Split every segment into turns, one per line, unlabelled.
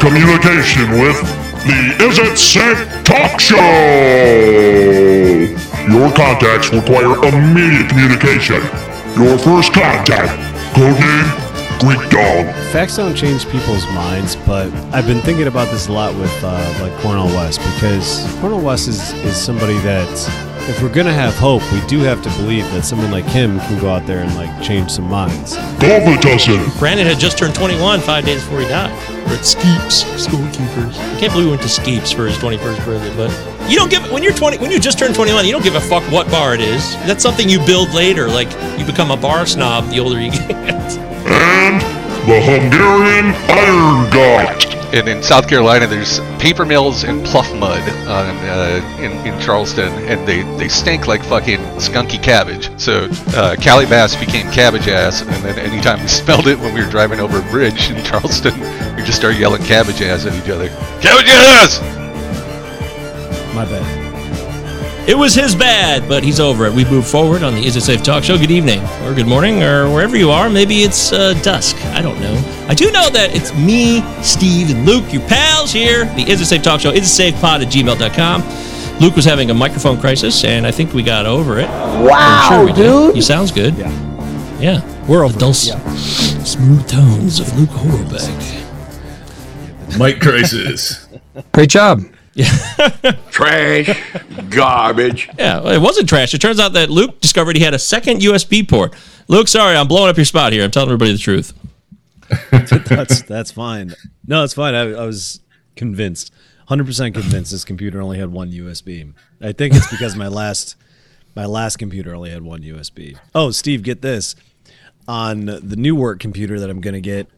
communication with the Is It Sick Talk Show. Your contacts require immediate communication. Your first contact, codename Greek Dog.
Facts don't change people's minds, but I've been thinking about this a lot with uh, like Cornel West because Cornel West is, is somebody that if we're gonna have hope, we do have to believe that someone like him can go out there and like change some minds.
Covetussin.
Brandon had just turned 21 five days before he died. We're at Skeeps, Schoolkeepers. I can't believe we went to Skeeps for his 21st birthday, but you don't give when you're 20 when you just turned 21, you don't give a fuck what bar it is. That's something you build later. Like you become a bar snob the older you get.
And the Hungarian Iron God.
And in South Carolina, there's paper mills and pluff mud on, uh, in, in Charleston, and they, they stink like fucking skunky cabbage. So uh, Calibass became cabbage ass, and then anytime we smelled it when we were driving over a bridge in Charleston, we just started yelling cabbage ass at each other. Cabbage ass!
My bad.
It was his bad, but he's over it. We move forward on the Is It Safe Talk Show. Good evening, or good morning, or wherever you are. Maybe it's uh, dusk. I don't know. I do know that it's me, Steve, and Luke, your pals here. The Is It Safe Talk Show, is it safe pod at gmail.com. Luke was having a microphone crisis, and I think we got over it.
Wow,
I'm sure we
dude.
Did. He sounds good.
Yeah.
Yeah.
We're all
The dulce- smooth tones of Luke Horrorbeck.
Mike Crisis.
Great job.
Trash, garbage.
Yeah, it wasn't trash. It turns out that Luke discovered he had a second USB port. Luke, sorry, I'm blowing up your spot here. I'm telling everybody the truth.
That's that's fine. No, it's fine. I, I was convinced, hundred percent convinced, this computer only had one USB. I think it's because my last my last computer only had one USB. Oh, Steve, get this. On the new work computer that I'm gonna get,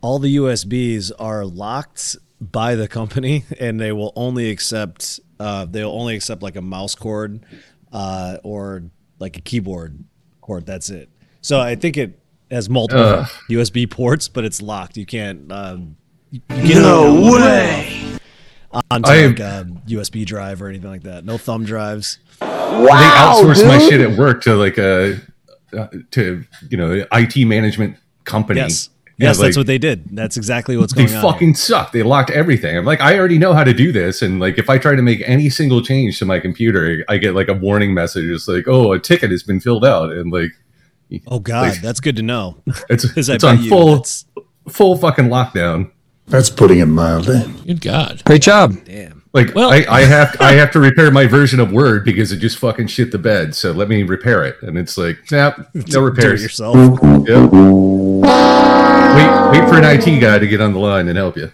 all the USBs are locked by the company, and they will only accept uh, they'll only accept like a mouse cord uh, or like a keyboard cord. That's it. So I think it has multiple
Ugh.
USB ports, but it's locked. You can't. Um, you, you get no way onto
I-
like a USB drive or anything like that. No thumb drives.
Wow, they outsource my shit at work to like a uh, to you know IT management company.
Yes,
Yeah,
yes, that's what they did. That's exactly what's going on.
They fucking suck. They locked everything. I'm like, I already know how to do this, and like, if I try to make any single change to my computer, I get like a warning message. It's like, oh, a ticket has been filled out, and like,
Oh God,
like,
that's good to know.
it's
'Cause I
it's on
you
full
that's-
full fucking lockdown.
That's putting it mildly.
Good God.
Great job.
Damn.
Like
Well-
I, I have I have to repair my version of Word because it just fucking shit the bed. So let me repair it, and it's like, nah, no
Do it
repairs.
yourself.
Yep. Wait, wait for an IT guy to get on the line and help you.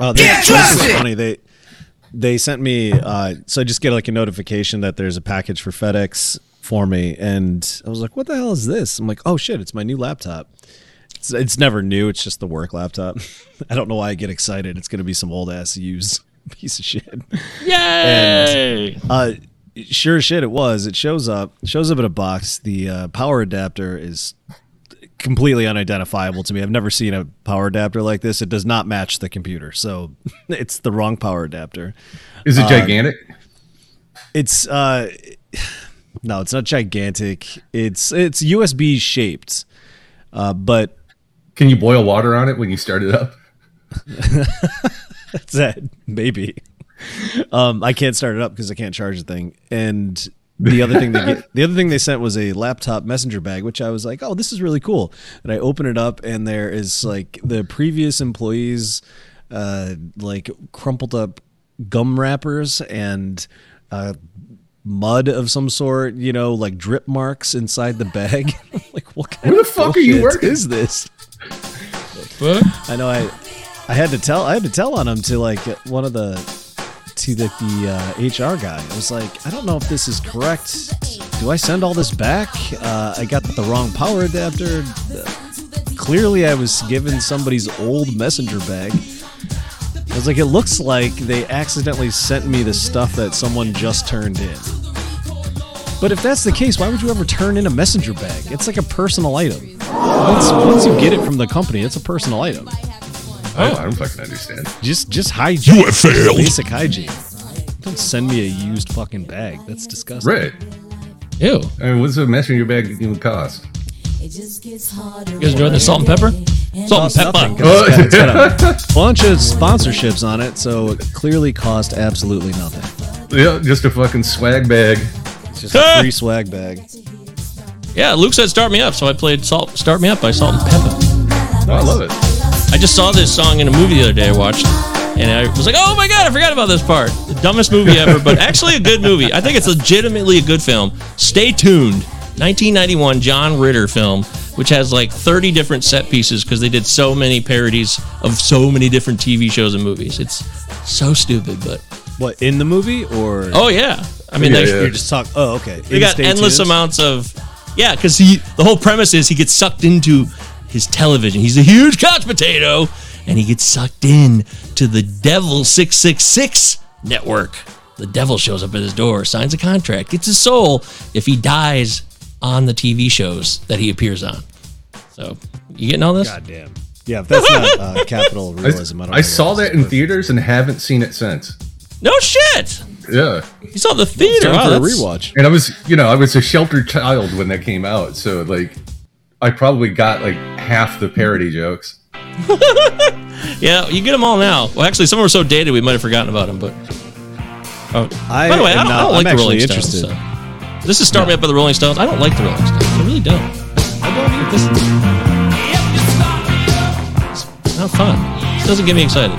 Oh, they, this is funny. They they sent me uh, so I just get like a notification that there's a package for FedEx for me, and I was like, "What the hell is this?" I'm like, "Oh shit, it's my new laptop." It's, it's never new. It's just the work laptop. I don't know why I get excited. It's gonna be some old ass used piece of shit.
Yay!
Uh, sure shit, it was. It shows up. Shows up in a box. The uh, power adapter is completely unidentifiable to me. I've never seen a power adapter like this. It does not match the computer, so it's the wrong power adapter.
Is it gigantic?
It's uh, no, it's not gigantic. It's it's USB shaped, uh, but
Can you boil water on it when you start it up?
That's that maybe. Um, I can't start it up because I can't charge the thing. And the other thing they get, the other thing they sent was a laptop messenger bag, which I was like, oh, this is really cool. And I open it up, and there is like the previous employees, uh, like crumpled up gum wrappers and. Uh, mud of some sort, you know, like drip marks inside the bag. like, what kind
Where
of
the fuck are you
bullshit
working?
Is this?
What?
I know. I I had to tell. I had to tell on him to like one of the to the the uh, HR guy. I was like, I don't know if this is correct. Do I send all this back? Uh, I got the wrong power adapter. Clearly, I was given somebody's old messenger bag. I was like, it looks like they accidentally sent me the stuff that someone just turned in. But if that's the case, why would you ever turn in a messenger bag? It's like a personal item. Once, once you get it from the company, it's a personal item.
Oh, I, I don't fucking understand.
Just just hygiene.
You have failed.
Basic hygiene. Don't send me a used fucking bag. That's disgusting.
Right.
Ew.
I mean, what's a mess in your bag even cost?
You guys enjoy the salt and pepper? Salt and
Nothing,
pepper.
'cause oh, it's got, it's got a bunch of sponsorships on it, so it clearly cost absolutely nothing.
Yeah, just a fucking swag bag.
It's just a free swag bag.
Yeah, Luke said start me up, so I played Salt Start Me Up by Salt and Pepper.
Oh, I love it.
I just saw this song in a movie the other day I watched, and I was like, oh my god, I forgot about this part. The dumbest movie ever, but actually a good movie. I think it's legitimately a good film. Stay tuned. 1991 John Ritter film, which has like 30 different set pieces because they did so many parodies of so many different TV shows and movies. It's so stupid, but
What in the movie or?
oh yeah. I mean,
Yeah,
they,
yeah.
you're just talking. Oh, okay.
they
In
got
Stay
endless
Tuned?
amounts of yeah because he the whole premise is he gets sucked into his television he's a huge couch potato and he gets sucked in to the devil 666 network the devil shows up at his door signs a contract gets his soul if he dies on the tv shows that he appears on so you getting all this
Goddamn. Yeah, if that's not uh, capital realism. I, don't
I saw that in theaters and haven't seen it since.
no shit
Yeah.
you saw the theater
Time
wow,
for a rewatch.
And I was, you know, I was a sheltered child when that came out, so like, I probably got like half the parody jokes.
yeah you get them all now well actually some of them were so dated we might have forgotten about them but oh,
I
By the way, I
am
don't, I don't like
I'm
the Rolling
actually
Stones.
interested.
So. This is Start Me Up by the Rolling Stones. I don't like the Rolling Stones. I really don't. I don't either. This it's not fun. It doesn't get me excited.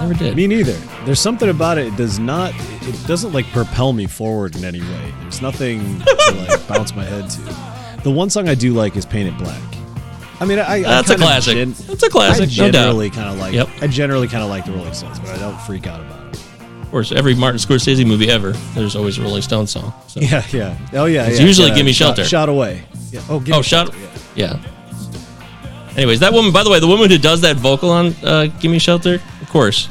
Never did.
Me neither. There's something about it. It does not. It doesn't like propel me forward in any way. There's nothing to like bounce my head to. The one song I do like is "Paint It Black." I mean, I, I
That's a classic.
gen-
That's a classic,
I
no
generally kind of like.
Yep.
I generally kind of like the Rolling Stones, but I don't freak out about it.
Of course, every Martin Scorsese movie ever, there's always a Rolling Stones song. So.
Yeah, yeah. Oh yeah.
It's
yeah.
usually
Yeah,
"Give Me
shot-
Shelter."
Shot away. Yeah. Oh, give
Oh,
me
shot.
shelter.
Yeah.
Yeah.
Anyways, that woman. By the way, the woman who does that vocal on uh, "Give Me Shelter," of course,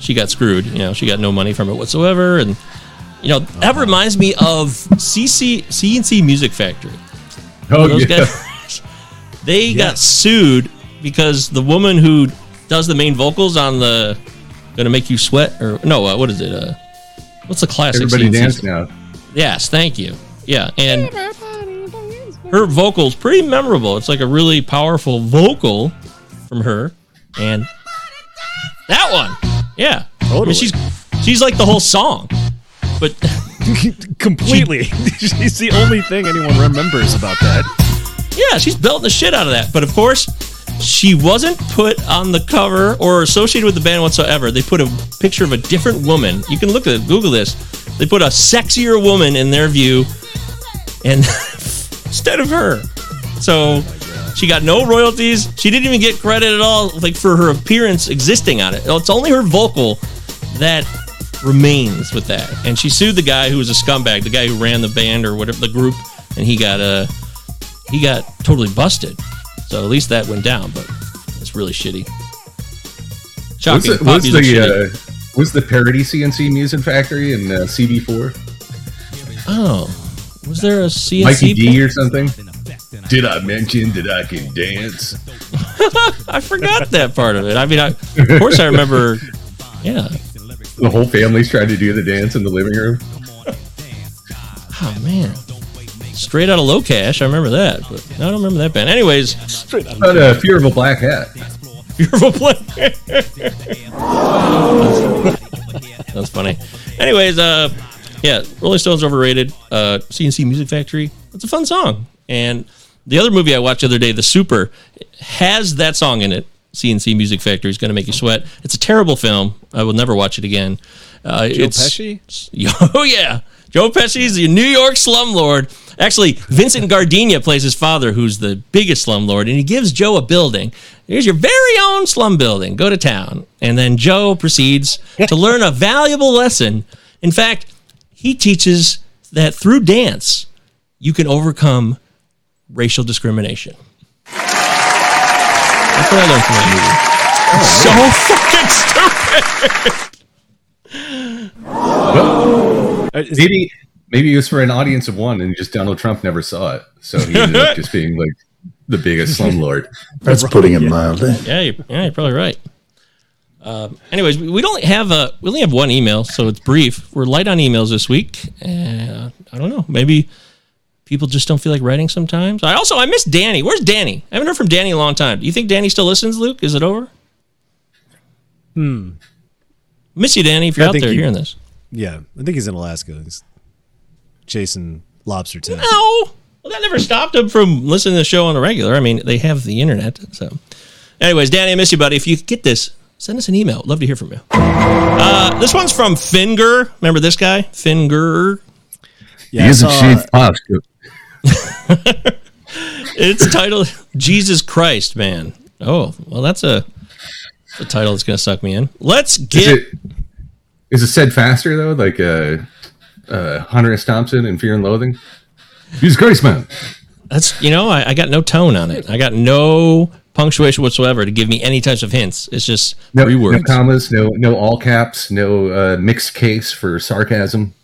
she got screwed. You know, she got no money from it whatsoever, and you know that reminds me of CC CNC Music Factory.
Oh
Those
yeah.
guys, they got sued because the woman who does the main vocals on the "Gonna Make You Sweat" or no, uh, what is it? Uh, what's the classic?
Everybody
CNC
dance now.
Yes, thank you. Yeah, and her vocal's pretty memorable. It's like a really powerful vocal from her, and that one, yeah, I mean,
Totally.
she's she's like the whole song, but
Completely. She's the only thing anyone remembers about that.
yeah, she's belting the shit out of that. But of course, she wasn't put on the cover or associated with the band whatsoever. They put a picture of a different woman. You can look at it, Google this. They put a sexier woman in their view, and instead of her. So she got no royalties. She didn't even get credit at all, like for her appearance existing on it. It's only her vocal that remains with that. And she sued the guy who was a scumbag, the guy who ran the band or whatever the group, and he got uh he got totally busted. So at least that went down, but it's really shitty.
Was,
Shocking. Pop
was
music
the uh, was the parody CNC Music Factory in uh, CB4?
oh, was there a CNC?
Mikey D or something? Did I mention that I can dance?
I forgot that part of it. I mean, I, of course I remember. Yeah.
The whole family's trying to do the dance in the living room.
Oh man. Straight out of Locash, I remember that, but I don't remember that band. Anyways,
But uh, Fear of a Black Hat.
Beautiful play. That's funny. Anyways, uh, yeah, Rolling Stones overrated. Uh, CNC Music Factory. It's a fun song. And the other movie I watched the other day, The Super, has that song in it. CNC Music Factory is going to make you sweat. It's a terrible film. I will never watch it again. Uh,
Joe Pesci?
Oh yeah, Joe Pesci's the New York slumlord. Actually, Vincent Gardenia plays his father, who's the biggest slumlord, and he gives Joe a building. Here's your very own slum building. Go to town, and then Joe proceeds to learn a valuable lesson. In fact, he teaches that through dance, you can overcome racial discrimination. That's what I learned from that movie. so fucking stupid.
Is-
Maybe maybe it was for an audience of one, and just Donald Trump never saw it, so he ended up just being like the biggest slumlord.
That's putting it mildly.
Yeah, you're, yeah, you're probably right. Um, anyways, we, we don't have a we only have one email, so it's brief. We're light on emails this week. Uh, I don't know, maybe people just don't feel like writing sometimes. I also I miss Danny. Where's Danny? I haven't heard from Danny in a long time. Do you think Danny still listens, Luke? Is it over? Hmm. Miss you, Danny, if you're
I
out there
he-
hearing this.
Yeah, I think he's in Alaska. He's chasing lobster tail.
No. Well, that never stopped him from listening to the show on a regular. I mean, they have the internet. So, anyways, Danny, I miss you, buddy. If you get this, send us an email. Love to hear from you. Uh, this one's from Finger. Remember this guy? Finger.
Yeah, I saw-
pasta.
It's titled Jesus Christ, man. Oh, well, that's a, a title that's going to suck me in. Let's
Is
get.
it is it said faster though? Like uh, uh, Hunter S. Thompson in Fear and Loathing. Jesus Christ, man!
That's you know, I, I got no tone on it. I got no punctuation whatsoever to give me any types of hints. It's just
No,
three
no commas, no no all caps, no uh, mixed case for sarcasm.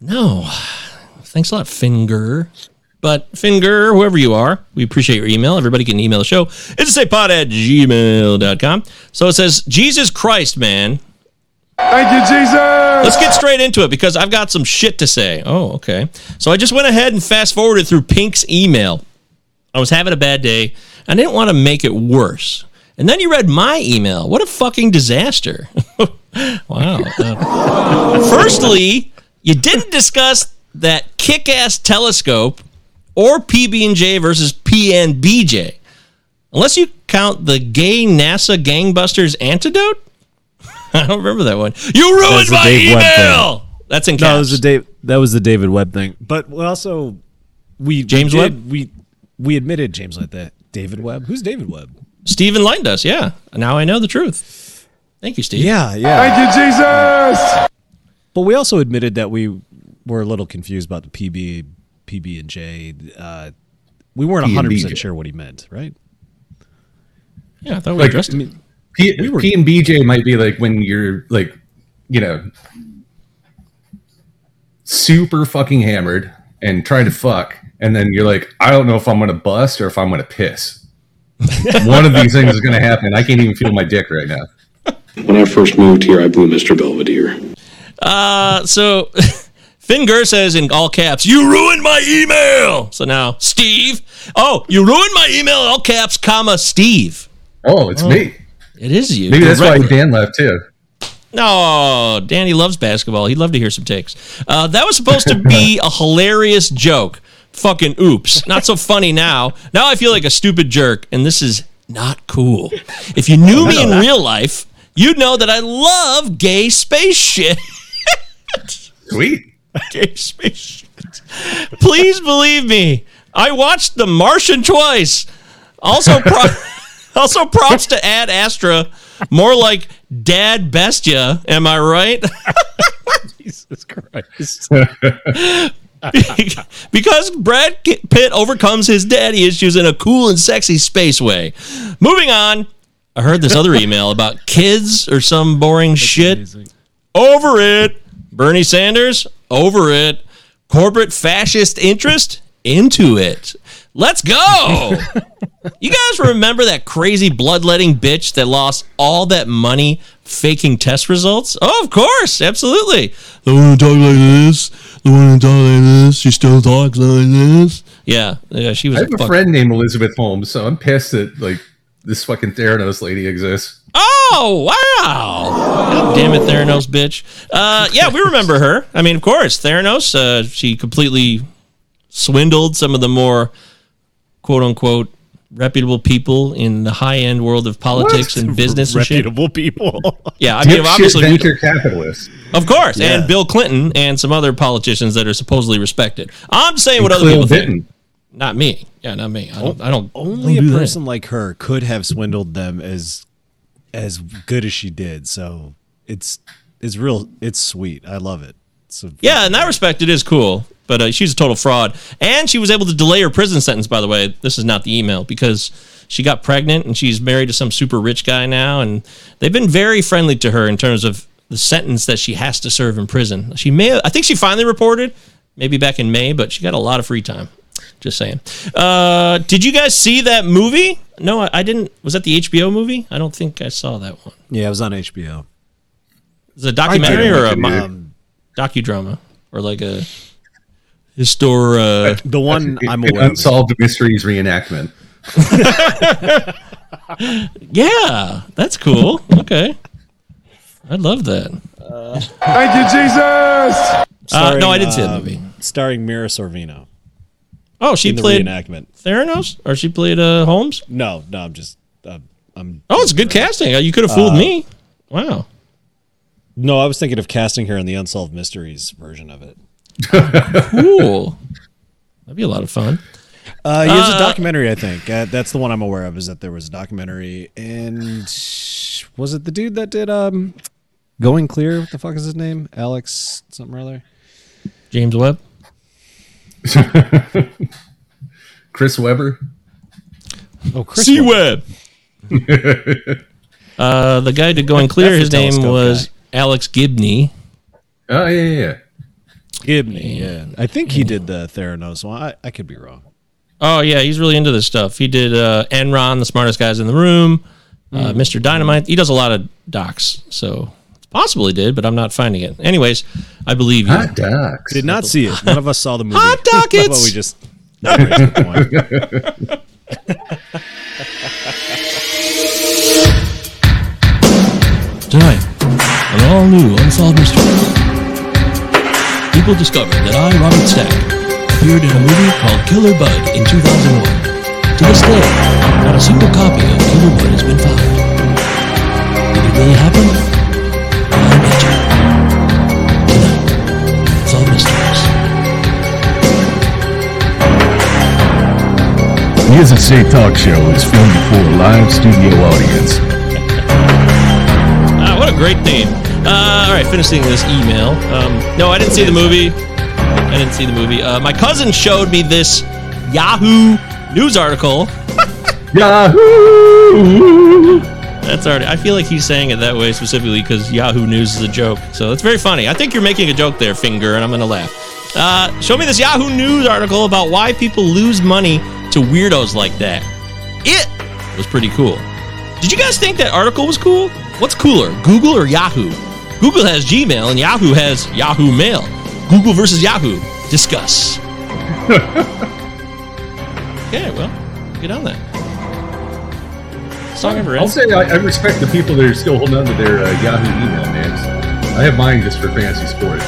No. Thanks a lot, Finger. But Finger, whoever you are, we appreciate your email. Everybody can email the show. It's a pod at gmail.com. So it says, Jesus Christ, man.
Thank you, Jesus.
Let's get straight into it because I've got some shit to say. Oh, okay. So I just went ahead and fast forwarded through Pink's email. I was having a bad day. I didn't want to make it worse. And then you read my email. What a fucking disaster. wow. Uh, firstly, you didn't discuss that kick-ass telescope or PB&J versus PNBJ. Unless you count the gay NASA gangbusters antidote? I don't remember that one. You ruined
That's
my
Dave
email. That's in
No, that was the Dave. That was the David Webb thing. But we also we
James
we
Webb?
We we admitted James like that. David Webb. Who's David Webb?
Steve enlightened us. Yeah. Now I know the truth. Thank you, Steve.
Yeah, yeah.
Thank you, Jesus.
But we also admitted that we were a little confused about the PB, PB and J. Uh, we weren't
P
hundred percent sure what he meant, right?
Yeah, I thought we
Like,
addressed
I mean,
P,
We were-
P and BJ might be like when you're like, you know, super fucking hammered and trying to fuck, and then you're like, I don't know if I'm gonna bust or if I'm gonna piss. One of these things is gonna happen. I can't even feel my dick right now.
When I first moved here, I blew Mr. Belvedere.
Uh, so Finger says in all caps, "You ruined my email." So now Steve, oh, you ruined my email all caps, comma Steve.
Oh, it's me.
It is you.
Maybe that's why. Dan left too.
No, Danny loves basketball. He'd love to hear some takes. Uh, that was supposed to be a hilarious joke. Fucking oops. Not so funny now. Now I feel like a stupid jerk, and this is not cool. If you knew me in real life, you'd know that I love gay space shit.
Sweet.
gay space shit. Please believe me. I watched The Martian twice. Also, pro- also props to Ad Astra. More like Dad Bestia. Am I right?
Jesus Christ.
because Brad Pitt overcomes his daddy issues in a cool and sexy space way. Moving on. I heard this other email about kids or some boring shit.
Amazing.
Over it. Bernie Sanders, over it. Corporate fascist interest, into it. Let's go. you guys remember that crazy bloodletting bitch that lost all that money faking test results? Oh, of course. Absolutely. The one who talks like this, the one who talks like this, she still talks like this. Yeah, yeah she was
I have a friend named Elizabeth Holmes, so I'm pissed that like this fucking Theranos lady exists.
Oh wow! God damn it, Theranos, bitch. Uh, yeah, we remember her. I mean, of course, Theranos. Uh, she completely swindled some of the more quote unquote reputable people in the high end world of politics and business and.
Reputable people.
Yeah, I mean,
Dipshit
obviously, we-
venture capitalist.
of course,
Yeah.
and Bill Clinton and some other politicians that are supposedly respected. I'm saying what other
Cleo
people think.
Benton.
Not me. Yeah, not me. I don't. I don't
Only
don't
a
do that.
person like her could have swindled them as as good as she did. So it's it's real. It's sweet. I love it. So
Yeah, in that respect, it is cool. But uh, she's a total fraud, and she was able to delay her prison sentence. By the way, this is not the email because she got pregnant and she's married to some super rich guy now, and they've been very friendly to her in terms of the sentence that she has to serve in prison. She may, I think, she finally reported, maybe back in May, but she got a lot of free time. Just saying. Uh, did you guys see that movie? No, I, I didn't. Was that the HBO movie? I don't think I saw that one.
yeah, it was on HBO.
Is it a documentary or a
like it
mo-
either.
Um,
docudrama or like a Histor. Uh,
The one I'm
An
aware of.
unsolved mysteries reenactment.
yeah, that's cool. Okay, I love that.
Thank you, Jesus.
Uh, no, I didn't see that
um,
movie.
Starring Mira Sorvino
Oh, she
in the
played
reenactment.
Theranos, or she played uh, Holmes.
No, no, I'm just. Uh, I'm.
Oh, it's good casting. Uh, You could have fooled me. Wow.
No, I was thinking of casting her in the Unsolved Mysteries version of it.
Cool. That'd be a lot of fun.
Uh, yeah, it's
Uh,
a documentary, I think. Uh, that's the one I'm aware of. Is that there was a documentary, and was it the dude that did um, Going Clear? What the fuck is his name? Alex something or other.
James Webb.
Chris Webber.
Oh, Chris.
C
Webb.
Webb. uh, the guy to Going Clear,
That's
his name
telescope
was Alex Gibney.
Oh yeah, yeah, yeah.
Gibney. Yeah, I think he did the Theranos one. I, I could be wrong.
Oh yeah, he's really into this stuff. He did uh, Enron, the smartest guys in the room, uh,
Hmm.
Mr. Dynamite. He does a lot of docs, so it's possible he did, but I'm not finding it. Anyways, I believe you.
Hot docs.
Did not see it. None of us saw the movie.
Hot dockets!
But we just. the
Tonight, an all new Unsolved Mystery. People discovered that I, Robert Stack, appeared in a movie called Killer Bud in 2001. To this day, not a single copy of Killer Bud has been found. Did it really happen?
The Is It Safe Talk Show is filmed before a live studio audience.
Ah, what a great name. Uh, all right, finishing this email. Um, no, I didn't see the movie. I didn't see the movie. Uh, my cousin showed me this Yahoo news article.
Yahoo!
That's already. I feel like he's saying it that way specifically because Yahoo News is a joke. So it's very funny. I think you're making a joke there, Finger, and I'm gonna laugh. Uh, show me this Yahoo News article about why people lose money to weirdos like that. It was pretty cool. Did you guys think that article was cool? What's cooler, Google or Yahoo? Google has Gmail and Yahoo has Yahoo Mail. Google versus Yahoo. Discuss. okay, well, get on that. Song ever
I'll say I, I respect the people that are still holding on to their uh, Yahoo email names. I have mine just for fantasy sports.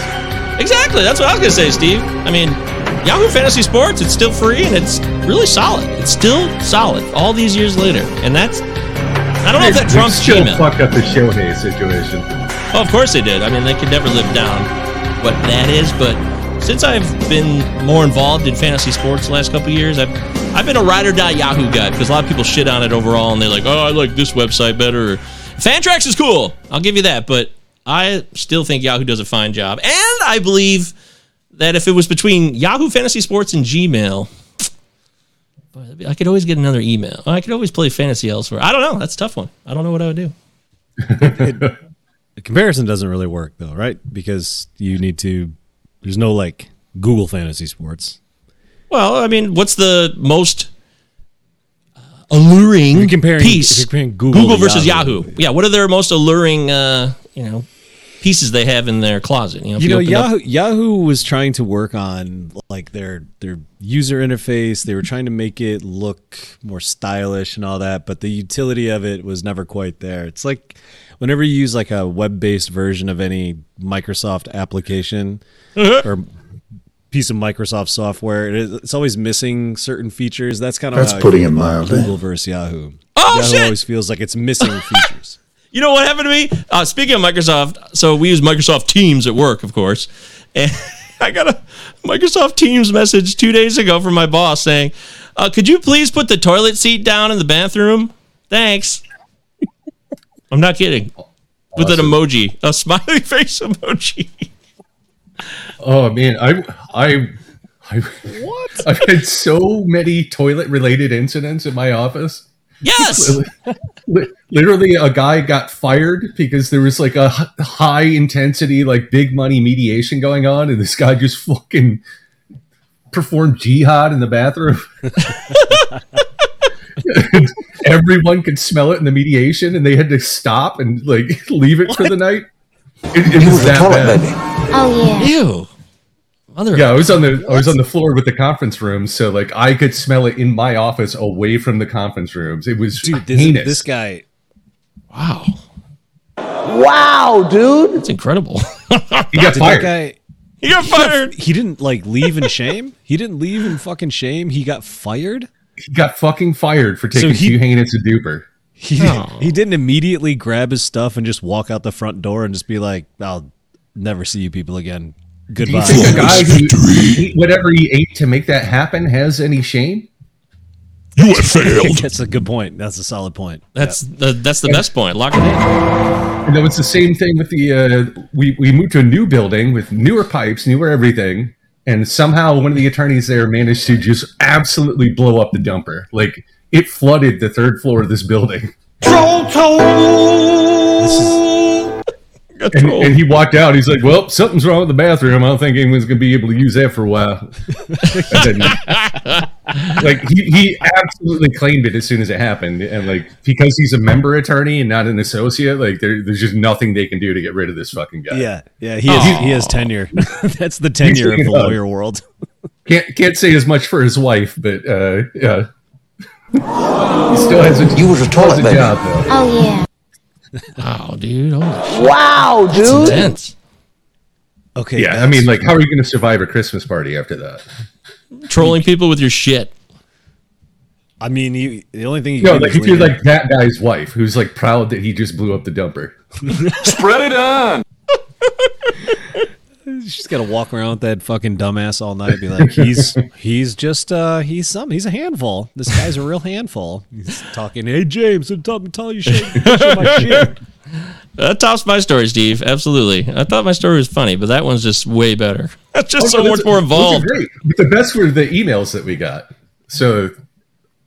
Exactly. That's what I was going to say, Steve. I mean, Yahoo Fantasy Sports, it's still free and it's really solid. It's still solid all these years later. And that's, I don't know if that trumps
still
Gmail.
fucked up the Shohei situation.
Oh, of course they did. I mean, they could never live down what that is. But since I've been more involved in fantasy sports the last couple of years, I've I've been a ride or die Yahoo guy because a lot of people shit on it overall, and they're like, "Oh, I like this website better." Fantrax is cool. I'll give you that, but I still think Yahoo does a fine job, and I believe that if it was between Yahoo Fantasy Sports and Gmail. I could always get another email. I could always play fantasy elsewhere. I don't know. That's a tough one. I don't know what I would do.
The comparison doesn't really work though, right? Because you need to. There's no like Google Fantasy Sports.
Well, I mean, what's the most uh, alluring
If you're comparing-
piece?
you're comparing Google to
versus
Yahoo.
Yahoo. Yeah, what are their most alluring, uh, you know, pieces they have in their closet? You know, if
You know,
open up-
Yahoo Yahoo was trying to work on like their their user interface. They were trying to make it look more stylish and all that, but the utility of it was never quite there. It's like whenever you use like a web-based version of any Microsoft application
Uh-huh.
or piece of Microsoft software, it is, it's always missing certain features. That's kind of
That's
how
putting
feel
it mildly.
Google versus Yahoo.
Oh,
Yahoo
shit!
always feels like it's missing features.
You know what happened to me? Uh, speaking of Microsoft, so we use Microsoft Teams at work, of course, and I got a Microsoft Teams message two days ago from my boss saying, uh, "Could you please put the toilet seat down in the bathroom? Thanks." I'm not kidding. With an emoji, a smiley face emoji.
Oh man, I I I
what?
I've had so many toilet related incidents in my office.
Yes.
Literally, a guy got fired because there was like a high intensity, like big money mediation going on, and this guy just fucking performed jihad in the bathroom. Everyone could smell it in the mediation, and they had to stop and like leave it for the night. It, it was that bad.
Oh yeah.
Ew. Mother.
Yeah, I was on the I was on the floor with the conference rooms, so like I could smell it in my office away from the conference rooms. It was
Dude, this,
heinous.
this guy.
Wow.
Wow, dude.
That's incredible.
he got
Did that
fired.
guy?
he got fired.
He didn't like leave in shame. He didn't leave in fucking shame. He got fired.
He got fucking fired for taking
he-
too heinous a duper.
He
Oh.
he didn't immediately grab his stuff and just walk out the front door and just be like, "I'll never see you people again.
Do you
Goodbye."
think a guy who ate whatever he ate to make that happen has any shame?
You have failed.
That's a good point. That's a solid point.
That's the that's the best point. Lock it in.
And that it's the same thing with the uh, we we moved to a new building with newer pipes, newer everything, and somehow one of the attorneys there managed to just absolutely blow up the dumper. Like it flooded the third floor of this building. And, and he walked out. He's like, "Well, something's wrong with the bathroom. I don't think anyone's going to be able to use that for a while." Then, like he, he absolutely claimed it as soon as it happened, and like because he's a member attorney and not an associate, like there, there's just nothing they can do to get rid of this fucking guy.
Yeah, yeah. He has he has tenure. That's the tenure of the
up.
lawyer world.
Can't can't say as much for his wife, but uh, yeah, he still has a
You was a toilet
has a job though.
Oh yeah.
Wow, dude. Holy shit.
Wow, dude.
Intense.
Okay.
Yeah, I mean, like, how are you going to survive a Christmas party after that?
Trolling people with your shit.
I mean, you, the only thing you
No,
can do
like
is
if you're like that guy's wife, who's like proud that he just blew up the dumper.
Spread it on.
You just gotta walk around with that fucking dumbass all night. Be like, he's he's just uh he's some he's a handful. This guy's a real handful. He's talking. Hey James, I'm tell, tell you shit. my shit.
That tops my story, Steve. Absolutely. I thought my story was funny, but that one's just way better. That's just so
Oh, no,
much more
those are
involved.
Great. But the best were the emails that we got. So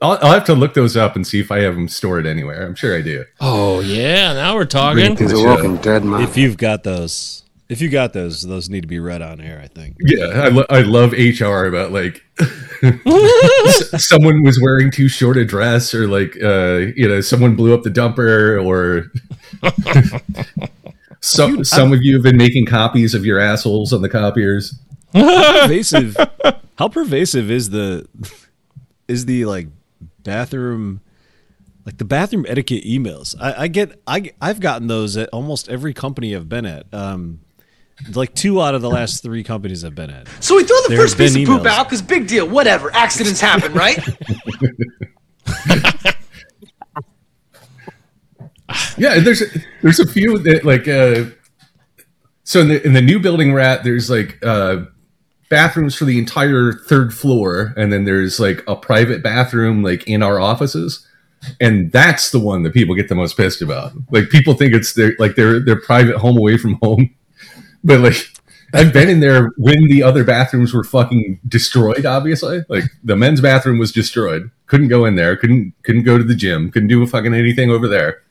I'll, I'll have to look those up and see if I have them stored anywhere. I'm sure I do.
Oh yeah, now we're talking.
He's a walking
dead man.
If you've got those, if you got those, those need to be read on air. I think.
Yeah, I, lo- I love HR about like someone was wearing too short a dress, or like uh, you know someone blew up the dumper, or some some of you have been making copies of your assholes on the copiers.
How pervasive? How pervasive is the is the like bathroom? Like the bathroom etiquette emails, I, I get, I I've gotten those at almost every company I've been at. Um, like two out of the last three companies I've been at.
So we throw the
There
first
have
piece of
been
poop
emails.
out because big deal, whatever. Accidents happen, right?
Yeah, and there's there's a few that like uh so in the in the new building we're at, there's like uh bathrooms for the entire third floor, and then there's like a private bathroom like in our offices. And that's the one that people get the most pissed about. Like people think it's their like their their private home away from home. But like I've been in there when the other bathrooms were fucking destroyed, obviously. Like the men's bathroom was destroyed. Couldn't go in there, couldn't couldn't go to the gym, couldn't do fucking anything over there.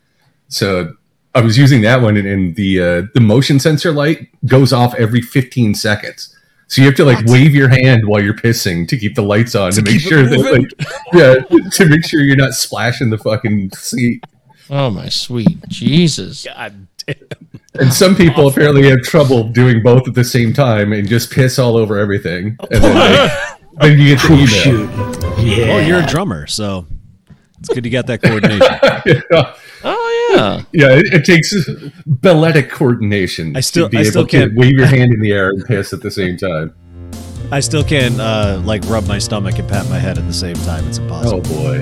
So I was using that one, and, and the uh, the motion sensor light goes off every 15 seconds. So you have to like wave your hand while you're pissing to keep the lights on to, make sure that like yeah to make sure you're not splashing the fucking seat.
Oh my sweet Jesus!
God damn.
And some people apparently have trouble doing both at the same time and just piss all over everything. And then, like, then you get the email.
Well, you're a drummer, so it's good you got that coordination.
Oh yeah.
Yeah, it, it takes balletic coordination.
I still-
to be
I
able
still can't-
wave your hand in the air and piss at the same time.
I still can't uh, like rub my stomach and pat my head at the same time. It's impossible.
Oh boy.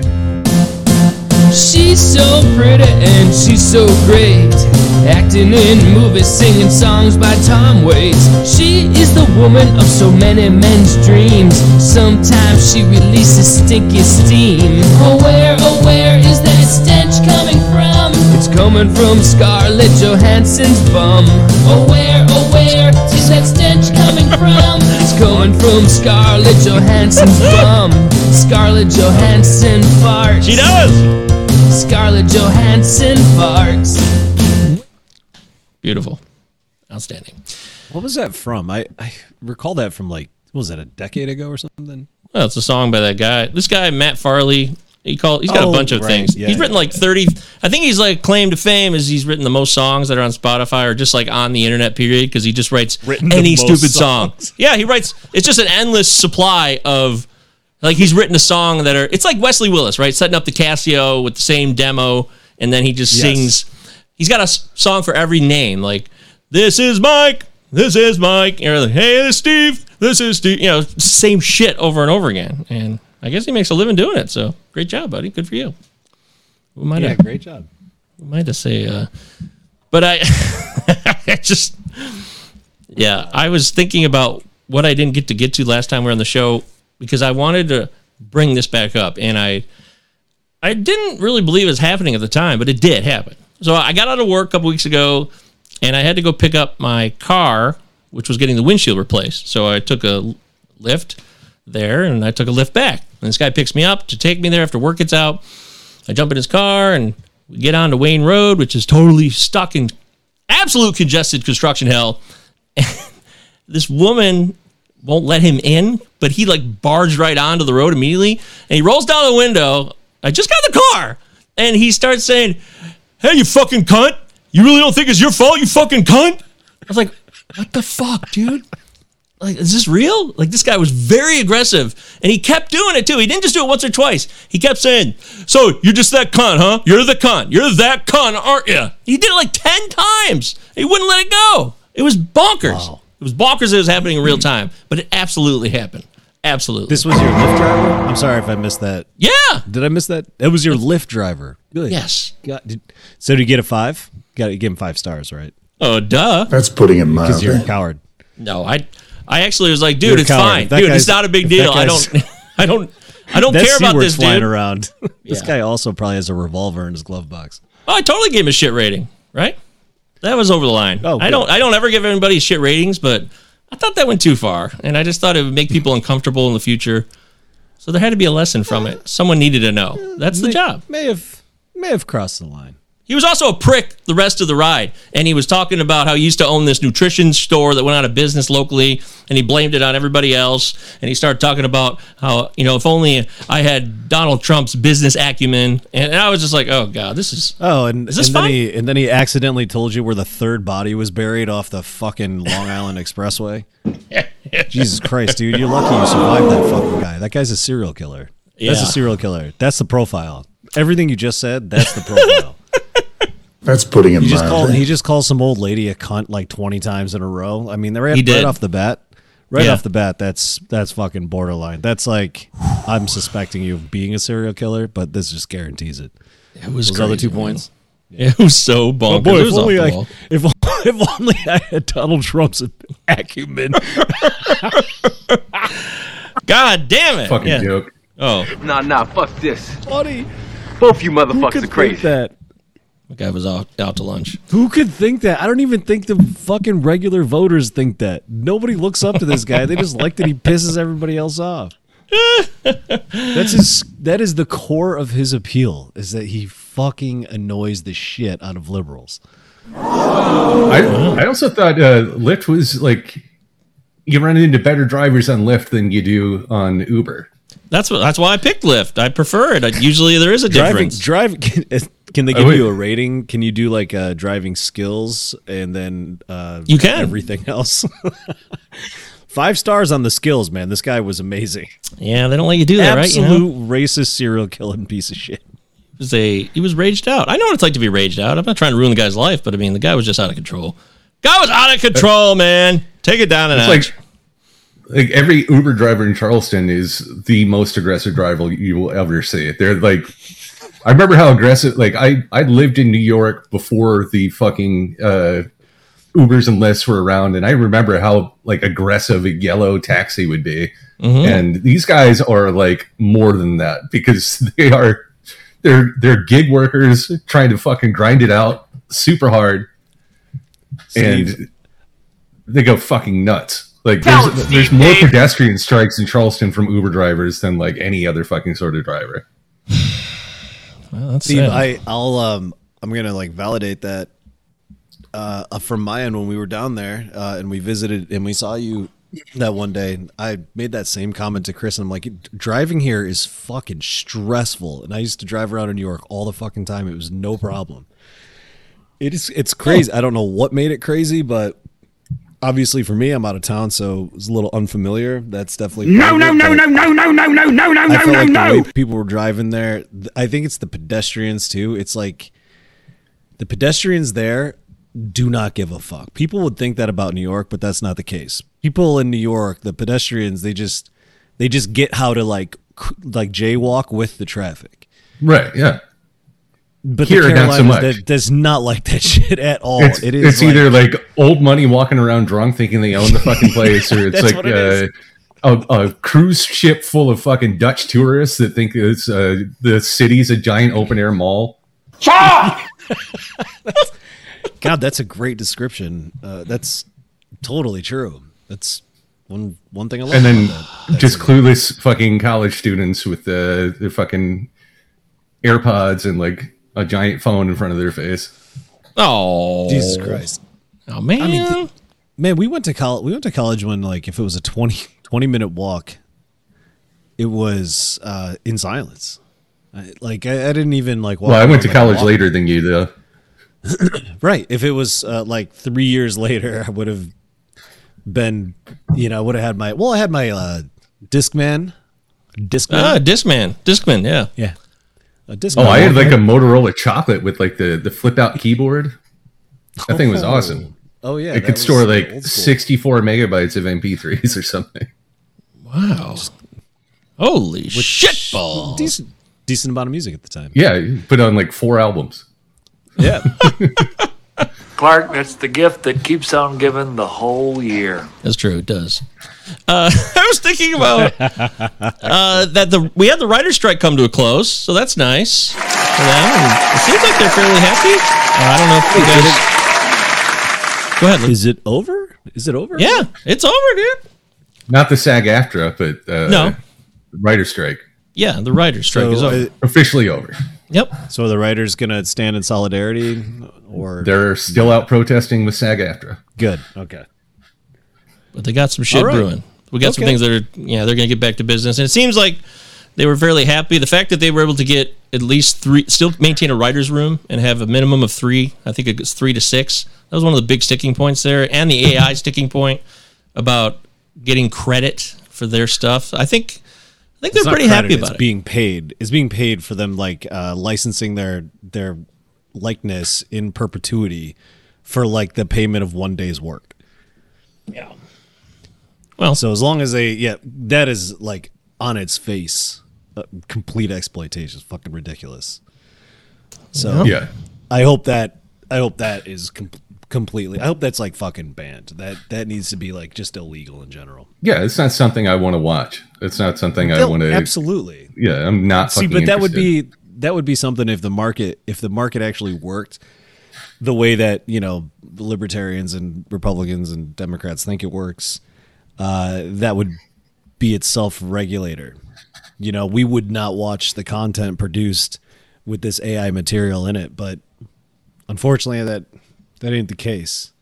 She's so pretty and she's so great. Acting in movies, singing songs by Tom Waits. She is the woman of so many men's dreams. Sometimes she releases stinky steam. Oh, where, oh, where is that stench coming from? It's coming from Scarlett Johansson's bum. Oh, where, oh, where is that stench coming from? It's coming from Scarlett Johansson's bum. Scarlett Johansson farts.
She does.
Scarlett Johansson farts.
Beautiful. Outstanding.
What was that from? I, I recall that from like was that a decade ago or something?
Well, it's a song by that guy. This guy, Matt Farley, He called. He's got
Oh,
a bunch of
right.
things.
Yeah,
he's
yeah.
written like thirty. I think he's like claim to fame is he's written the most songs that are on Spotify or just like on the internet. Period, because he just writes
Written
any
most
stupid song.
songs.
Yeah, he writes. It's just an endless supply of. Like he's written a song that are. It's like Wesley Willis, right? Setting up the Casio with the same demo, and then he just
Yes.
sings. He's got a song for every name. Like this is Mike. This is Mike. You're like, hey, this is Steve. This is Steve. You know, same shit over and over again. And I guess he makes a living doing it. So great job, buddy. Good for you. Who am I
Yeah,
to,
great job.
who am I to say? Uh, but I, I just, yeah, I was thinking about what I didn't get to get to last time we were on the show because I wanted to bring this back up, and I, I didn't really believe it was happening at the time, but it did happen. So I got out of work a couple weeks ago, and I had to go pick up my car, which was getting the windshield replaced. So I took a Lyft there, and I took a Lyft back. And this guy picks me up to take me there after work gets out. I jump in his car, and we get on to Wayne Road, which is totally stuck in absolute congested construction hell. this woman won't let him in, but he like barged right onto the road immediately and he rolls down the window. I just got the car. And he starts saying, Hey, you fucking cunt. You really don't think it's your fault, you fucking cunt? I was like, What the fuck, dude? Like, is this real? Like, this guy was very aggressive and he kept doing it too. He didn't just do it once or twice. He kept saying, So, you're just that cunt, huh? You're the cunt. You're that cunt, aren't you? He did it like 10 times. He wouldn't let it go. It was bonkers. It was bonkers that it was happening in real time, but it absolutely happened. Absolutely.
This was your Lyft driver? I'm sorry if I missed that.
yeah.
Did I miss that? It was your Lyft driver. Good.
Yes.
God, did, so did you get a five? Got to give him five stars, right?
Oh, duh.
That's putting it
Because you're a
mildly.
coward.
No, I I actually was like,
You're
dude, it's fine.
That
Dude, it's not a big deal. I don't I don't I don't care about
C-word's
this
flying
dude.
around. this
Yeah.
guy also probably has a revolver in his glove box.
Oh, I totally gave him a shit rating, right? That was over the line.
Oh,
I
good.
don't I don't ever give anybody shit ratings, but I thought that went too far, and I just thought it would make people uncomfortable in the future. So there had to be a lesson from it. Someone needed to know. That's the
May-
job.
May have may have crossed the line.
He was also a prick the rest of the ride. And he was talking about how he used to own this nutrition store that went out of business locally and he blamed it on everybody else. And he started talking about how, you know, if only I had Donald Trump's business acumen. And I was just like, oh, God, this is.
Oh, and,
Is this
and then he and then he accidentally told you where the third body was buried off the fucking Long Island Expressway. Jesus Christ, dude! You're lucky you survived that fucking guy. That guy's a serial killer. Yeah. That's a serial killer. That's the profile. Everything you just said, that's the profile.
That's putting it
He just called. He just calls some old lady a cunt like twenty times in a row. I mean, they're right,
He did.
right off the bat. Right
Yeah.
off the bat, that's that's fucking borderline. That's like I'm suspecting you of being a serial killer, but this just guarantees it.
It was
Those other two
man.
points.
It was so bonkers.
Oh boy,
it
if
was
only, I, if, if only I had Donald Trump's acumen.
God damn it.
Fucking
Yeah.
joke.
Oh,
Nah, nah, fuck this.
Buddy,
Both you
who
motherfuckers
could
are
think
crazy.
that?
The guy was out, out to lunch.
Who could think that? I don't even think the fucking regular voters think that. Nobody looks up to this guy. They just like that he pisses everybody else off. That's his. That is the core of his appeal. Is that he fucking annoys the shit out of liberals.
I, I also thought uh, Lyft was like you run into better drivers on Lyft than you do on Uber.
That's what. That's why I picked Lyft. I prefer it. I, usually there is a
Driving,
difference.
driving. Can, can they
Oh,
give
wait.
you a rating? Can you do like uh, driving skills and then uh,
You can.
everything else? Five stars on the skills, man. This guy was amazing.
Yeah, they don't let you do that, right? You
Absolute
know?
racist serial killing piece of shit.
He was a he was raged out. I know what it's like to be raged out. I'm not trying to ruin the guy's life, but I mean the guy was just out of control. Guy was out of control, man. Take it down a
It's
notch.
like like every Uber driver in Charleston is the most aggressive driver you will ever see. They're like I remember how aggressive like I I lived in New York before the fucking uh Ubers and Lyfts were around and I remember how like aggressive a yellow taxi would be. And these guys are like more than that because they are they're they're gig workers trying to fucking grind it out super hard
Steve.
and they go fucking nuts. Like
Tell
there's,
it,
there's
Steve,
more
Dave.
pedestrian strikes in Charleston from Uber drivers than like any other fucking sort of driver.
Well, that's
Steve,
sad.
I, I'll um, I'm gonna like validate that. Uh, uh, from my end, when we were down there uh, and we visited and we saw you that one day. I made that same comment to Chris, and I'm like, driving here is fucking stressful. And I used to drive around in New York all the fucking time. It was no problem. It is. It's crazy. I don't know what made it crazy, but obviously for me, I'm out of town, so it's a little unfamiliar. That's definitely
No, no, no, no, no, no, no, no, no, no, no, no, no.
people were driving there. I think it's the pedestrians too. It's like the pedestrians there do not give a fuck. People would think that about New York, but that's not the case. People in New York, the pedestrians, they just they just get how to like like jaywalk with the traffic.
Right. Yeah.
But
Here,
the
not so
Carolinas
much.
that does not like that shit at all.
It's,
it is
it's
like-
either like old money walking around drunk thinking they own the fucking place, or it's like
what it is.
uh, a, a cruise ship full of fucking Dutch tourists that think it's uh, the city's a giant open air mall.
God, that's a great description. Uh, that's totally true. That's one one thing I love.
and then
about that.
just clueless fucking college students with the their fucking AirPods and like a giant phone in front of their face.
Oh,
Jesus Christ.
Oh man.
I mean, th- man, we went to college. We went to college when, like, if it was a 20, 20 minute walk, it was uh, in silence. I, like, I, I didn't even like. walk
Well, I went to
like,
college
walk-
later than you, though.
Right. If it was uh, like three years later, I would have been. You know, I would have had my. Well, I had my uh, Discman. Discman.
ah, Discman, Discman, yeah.
yeah. A Discman.
Oh, I had like a Motorola chocolate with like the the flip out keyboard. That thing was oh. awesome.
Oh yeah,
it could store like 64 megabytes of MP3s or something.
Wow. Holy shit ball.
decent, decent amount of music at the time.
Yeah, put on like four albums.
Yeah.
Clark, that's the gift that keeps on giving the whole year.
That's true. It does. Uh, I was thinking about uh, that the we had the writer's strike come to a close, so that's nice for them. And it seems like they're fairly happy. Uh, I don't know if you guys. Go ahead. Luke.
Is it over? Is it over?
Yeah, it's over, dude.
Not the SAG AFTRA, but uh,
No.
writer strike
Yeah, the writer's strike
So,
is over.
uh,
officially over.
Yep.
So are the writers gonna stand in solidarity, or
They're still out protesting with SAG AFTRA.
good? Okay.
But they got some shit
All right.
brewing. We got some things that are yeah, they're going to get back to business. And it seems like they were fairly happy. The fact that they were able to get at least three, still maintain a writer's room and have a minimum of three. I think it's three to six. That was one of the big sticking points there, and the AI sticking point about getting credit for their stuff. I think I think
It's
they're
not
pretty happy about
it's
it.
being paid. It's being paid for them like uh, licensing their their likeness in perpetuity for like the payment of one day's work.
Yeah. Well,
So as long as they yeah, that is like on its face, uh, complete exploitation. It's fucking ridiculous. So
Yeah.
I hope that I hope that is com- completely. I hope that's like fucking banned. That that needs to be like just illegal in general.
Yeah, it's not something I want to watch. It's not something I want to.
absolutely.
Yeah, I'm not.
See,
fucking
but that would be that would be something if the market if the market actually worked the way that you know libertarians and Republicans and Democrats think it works. Uh, that would be its self regulator. You know, we would not watch the content produced with this AI material in it, but unfortunately, that that ain't the case.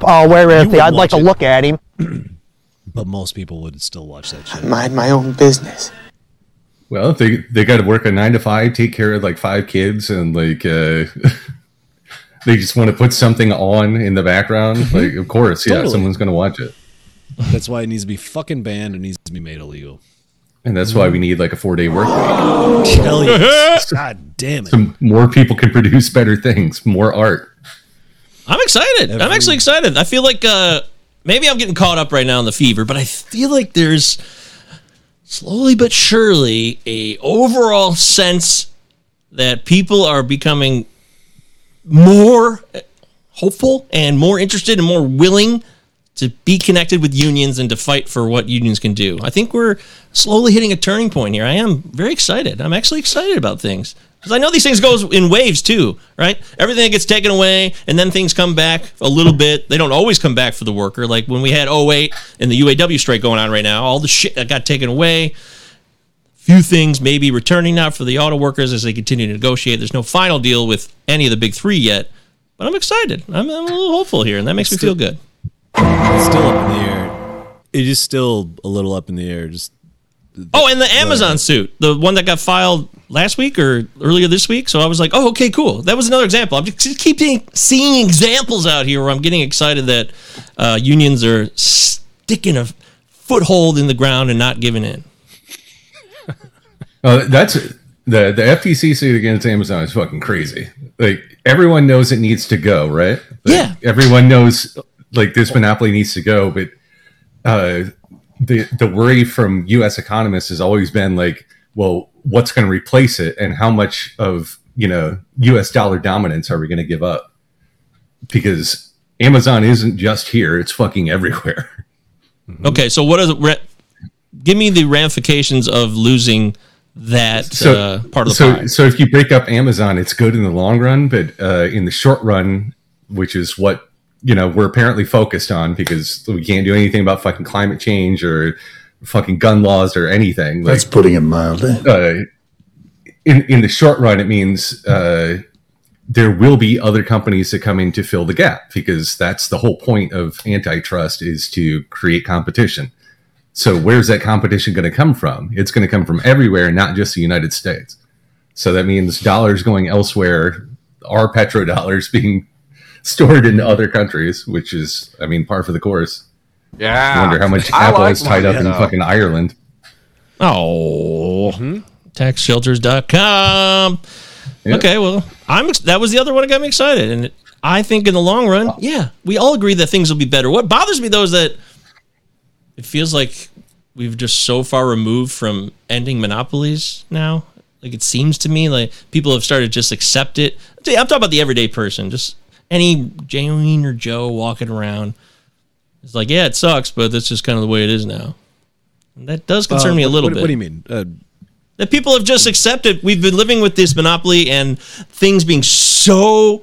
Oh, where is
You
he? I'd like to
it.
look at him.
But most people would still watch that shit.
Mind my own business.
Well, they they got to work a nine to five, take care of like five kids, and like uh, they just want to put something on in the background. Like, of course, yeah,
Totally.
someone's going to watch it,
That's why it needs to be fucking banned. It needs to be made illegal.
and that's why we need like a four day work week.
Hell yes. God damn it.
So more people can produce better things, more art.
I'm excited. I'm actually excited. I feel like uh, maybe I'm getting caught up right now in the fever, but I feel like there's slowly but surely a overall sense that people are becoming more hopeful and more interested and more willing to be connected with unions and to fight for what unions can do. I think we're slowly hitting a turning point here. I am very excited. I'm actually excited about things. Because I know these things go in waves too, right? Everything that gets taken away and then things come back a little bit. They don't always come back for the worker. Like when we had 08 and the UAW strike going on right now, all the shit that got taken away. Few things maybe returning now for the auto workers as they continue to negotiate. There's no final deal with any of the big three yet, but I'm excited. I'm, I'm a little hopeful here, and that makes me feel good.
It's still up in the air. it is still a little up in the air. Just
Oh, and the Amazon suit, the one that got filed last week or earlier this week. So I was like, oh, okay, cool. That was another example. I'm just keeping seeing examples out here where I'm getting excited that uh, unions are sticking a foothold in the ground and not giving in.
Uh, that's the the FTC suit against Amazon is fucking crazy. Like everyone knows it needs to go, right? Like,
Yeah.
Everyone knows like this monopoly needs to go, but uh, the the worry from U.S. economists has always been like, well, what's going to replace it, and how much of you know U.S. dollar dominance are we going to give up? Because Amazon isn't just here; it's fucking everywhere.
Okay, so what is it? Ra- give me the ramifications of losing that
So,
uh, part of the
so,
pie.
so if you break up Amazon, it's good in the long run, but uh, in the short run, which is what you know we're apparently focused on because we can't do anything about fucking climate change or fucking gun laws or anything. Like,
That's putting it mildly.
uh, in in the short run, it means uh, there will be other companies that come in to fill the gap because that's the whole point of antitrust is to create competition. So where's that competition going to come from? It's going to come from everywhere, not just the United States. So that means dollars going elsewhere, our petrodollars being stored in other countries, which is, I mean, par for the course.
Yeah.
I wonder how much apple
like
is tied up in
mine,
fucking Ireland.
Oh,
Mm-hmm.
taxshelters.com.
Yeah.
Okay, well, I'm ex- that was the other one that got me excited, and I think in the long run, yeah, we all agree that things will be better. What bothers me though is that it feels like we've just so far removed from ending monopolies now. Like it seems to me like people have started to just accept it. I'm talking about the everyday person, just any Jane or Joe walking around. It's like, yeah, it sucks, but that's just kind of the way it is now. And that does concern
Uh,
me a little
what,
bit
What do you mean? Uh,
that people have just accepted we've been living with this monopoly and things being so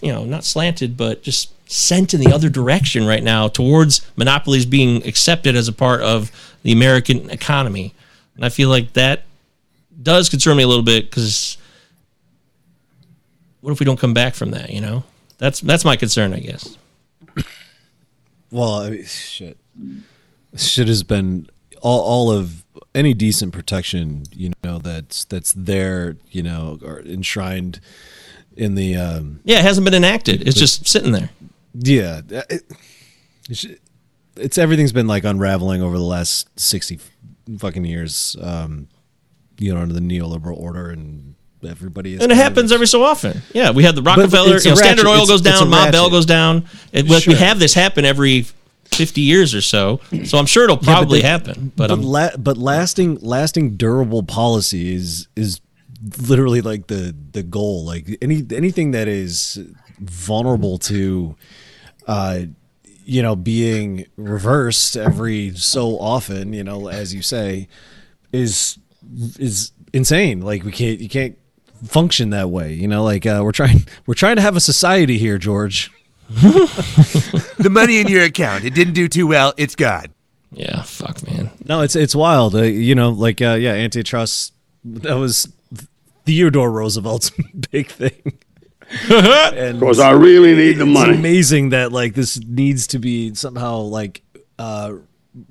you know not slanted but just sent in the other direction right now towards monopolies being accepted as a part of the american economy and i feel like that does concern me a little bit because what if we don't come back from that you know? That's that's my concern i guess.
Well, I mean, shit. Shit has been all, all of any decent protection, you know, that's that's there, you know, or enshrined in the um
yeah it hasn't been enacted. It's just sitting there.
Yeah, it, it's, it's everything's been like unraveling over the last 60 fucking years um you know, under the neoliberal order and everybody is
and it happens every so often. Yeah, we had the Rockefeller, you know, Standard Oil
it's-
goes down, Ma Bell goes down. It, like, We have this happen every fifty years or so, so I'm sure it'll
Yeah, but
probably happen. But,
but la- but lasting lasting durable policy is is literally like the the goal. Like any anything that is vulnerable to, uh, you know, being reversed every so often, you know, as you say, is is insane. Like we can't you can't function that way. You know, like uh, we're trying we're trying to have a society here, George.
the money in your account. It didn't do too well. It's gone.
yeah, fuck man.
No, it's it's wild. Uh, you know, like uh, yeah, antitrust. That was Theodore Roosevelt's big thing. and
Because I really need the money.
it's
money.
amazing that like this needs to be somehow like uh,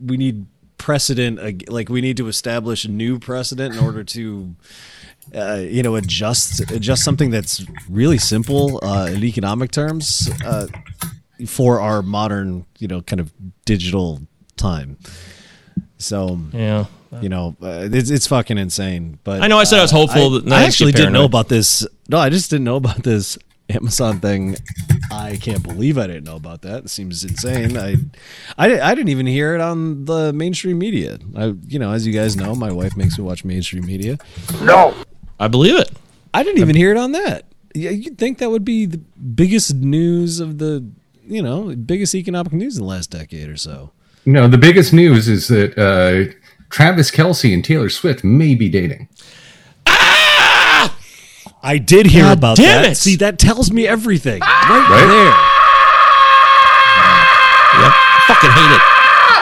we need precedent. Like we need to establish a new precedent in order to. Uh, you know, adjust adjust something that's really simple uh, in economic terms uh, for our modern, you know, kind of digital time. So
Yeah.
you know, uh, it's it's fucking insane. But
I know I said I was
uh,
hopeful
I,
that
I actually didn't know about this. No, I just didn't know about this Amazon thing. I can't believe I didn't know about that. It seems insane. I, I, I didn't even hear it on the mainstream media. I, you know, as you guys know, my wife makes me watch mainstream media.
No.
I believe it.
I didn't even hear it on that. Yeah, you'd think that would be the biggest news of the, you know, biggest economic news in the last decade or so.
No, the biggest news is that uh, Travis Kelce and Taylor Swift may be dating.
I did hear
God
about
damn
that.
it.
See, that tells me everything right,
Right? there.
Yep. Fucking hate it.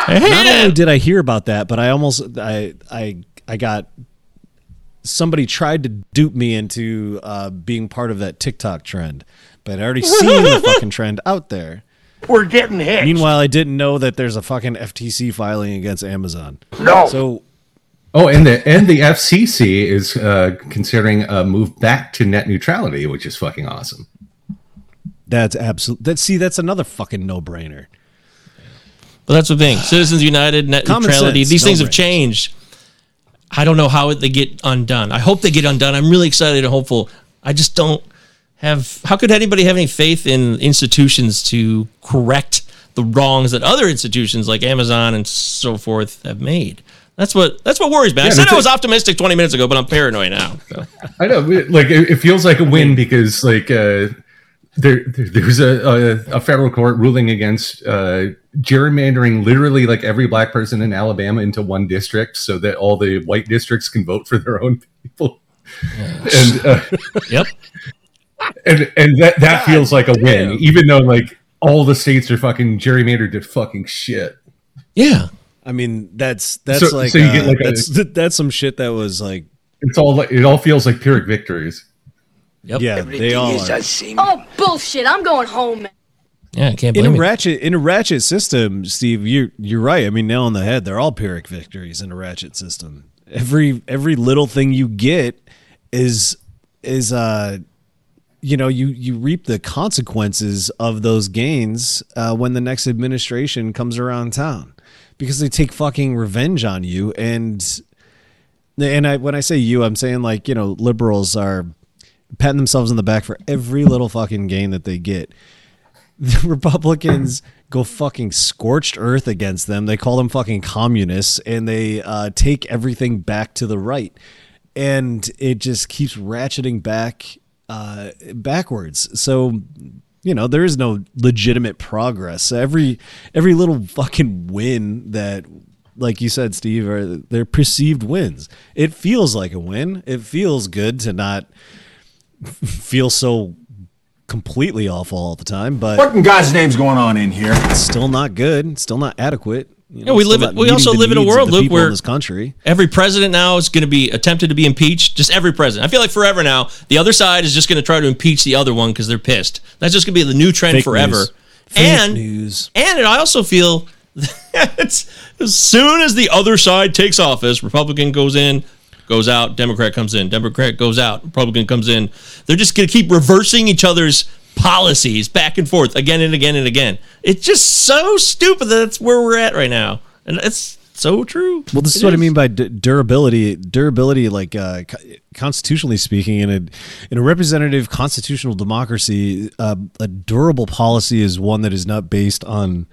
I hate
Not
it.
only did I hear about that, but I almost I I I got somebody tried to dupe me into uh, being part of that TikTok trend, but I already seen the fucking trend out there.
We're getting hit.
Meanwhile, I didn't know that there's a fucking FTC filing against Amazon.
No.
So
Oh, and the and the FCC is uh, considering a move back to net neutrality, which is fucking awesome.
that's absolute. That see, that's another fucking no brainer.
But that's the thing. Citizens United, net
Common
neutrality.
sense,
These things
no
have changed. I don't know how they get undone. I hope they get undone. I'm really excited and hopeful. I just don't have. How could anybody have any faith in institutions to correct the wrongs that other institutions like Amazon and so forth have made? That's what that's what worries me. I said I was
it.
optimistic 20 minutes ago, but I'm paranoid now. So.
I know, like it, it feels like a win because like uh, there, there there's a, a a federal court ruling against uh, gerrymandering literally like every black person in Alabama into one district so that all the white districts can vote for their own people. And uh,
Yep.
and and that that feels like a win, even though like all the states are fucking gerrymandered to fucking shit.
Yeah.
I mean, that's that's
So-
like,
so you
uh,
get like a-
that's that's some shit that was like,
It's all like it all feels like Pyrrhic victories.
Yep.
yeah, they all are.
Oh bullshit! I'm going home. man.
Yeah, I can't
in a
you.
ratchet in a ratchet system, Steve. You're you're right. I mean, nail on the head. They're all Pyrrhic victories in a ratchet system. Every every little thing you get is is uh you know you you reap the consequences of those gains uh, when the next administration comes around town because they take fucking revenge on you and and I when I say you I'm saying like you know liberals are patting themselves on the back for every little fucking gain that they get the Republicans go fucking scorched earth against them. They call them fucking communists and they uh, take everything back to the right. And it just keeps ratcheting back uh, backwards. So, you know, there is no legitimate progress. Every every little fucking win that like you said, Steve, are they're perceived wins. It feels like a win. It feels good to not feel so completely awful all the time, but
What in God's name's going on in here?
it's still not good. It's still not adequate. You
Yeah, we live. in- We also live in a world, Luke, where
this country.
every president now is going to be attempted to be impeached. Just every president. I feel like forever now, the other side is just going to try to impeach the other one because they're pissed. That's just going to be the new trend
Fake
forever.
news. Fake
and
news.
and I also feel that as soon as the other side takes office, Republican goes in, goes out, Democrat comes in, Democrat goes out, Republican comes in. They're just going to keep reversing each other's policies back and forth again and again and again. It's just so stupid that that's where we're at right now, and it's so true.
Well, this is what I mean by d- durability. Durability, like uh, co- constitutionally speaking, in a in a representative constitutional democracy, uh, a durable policy is one that is not based on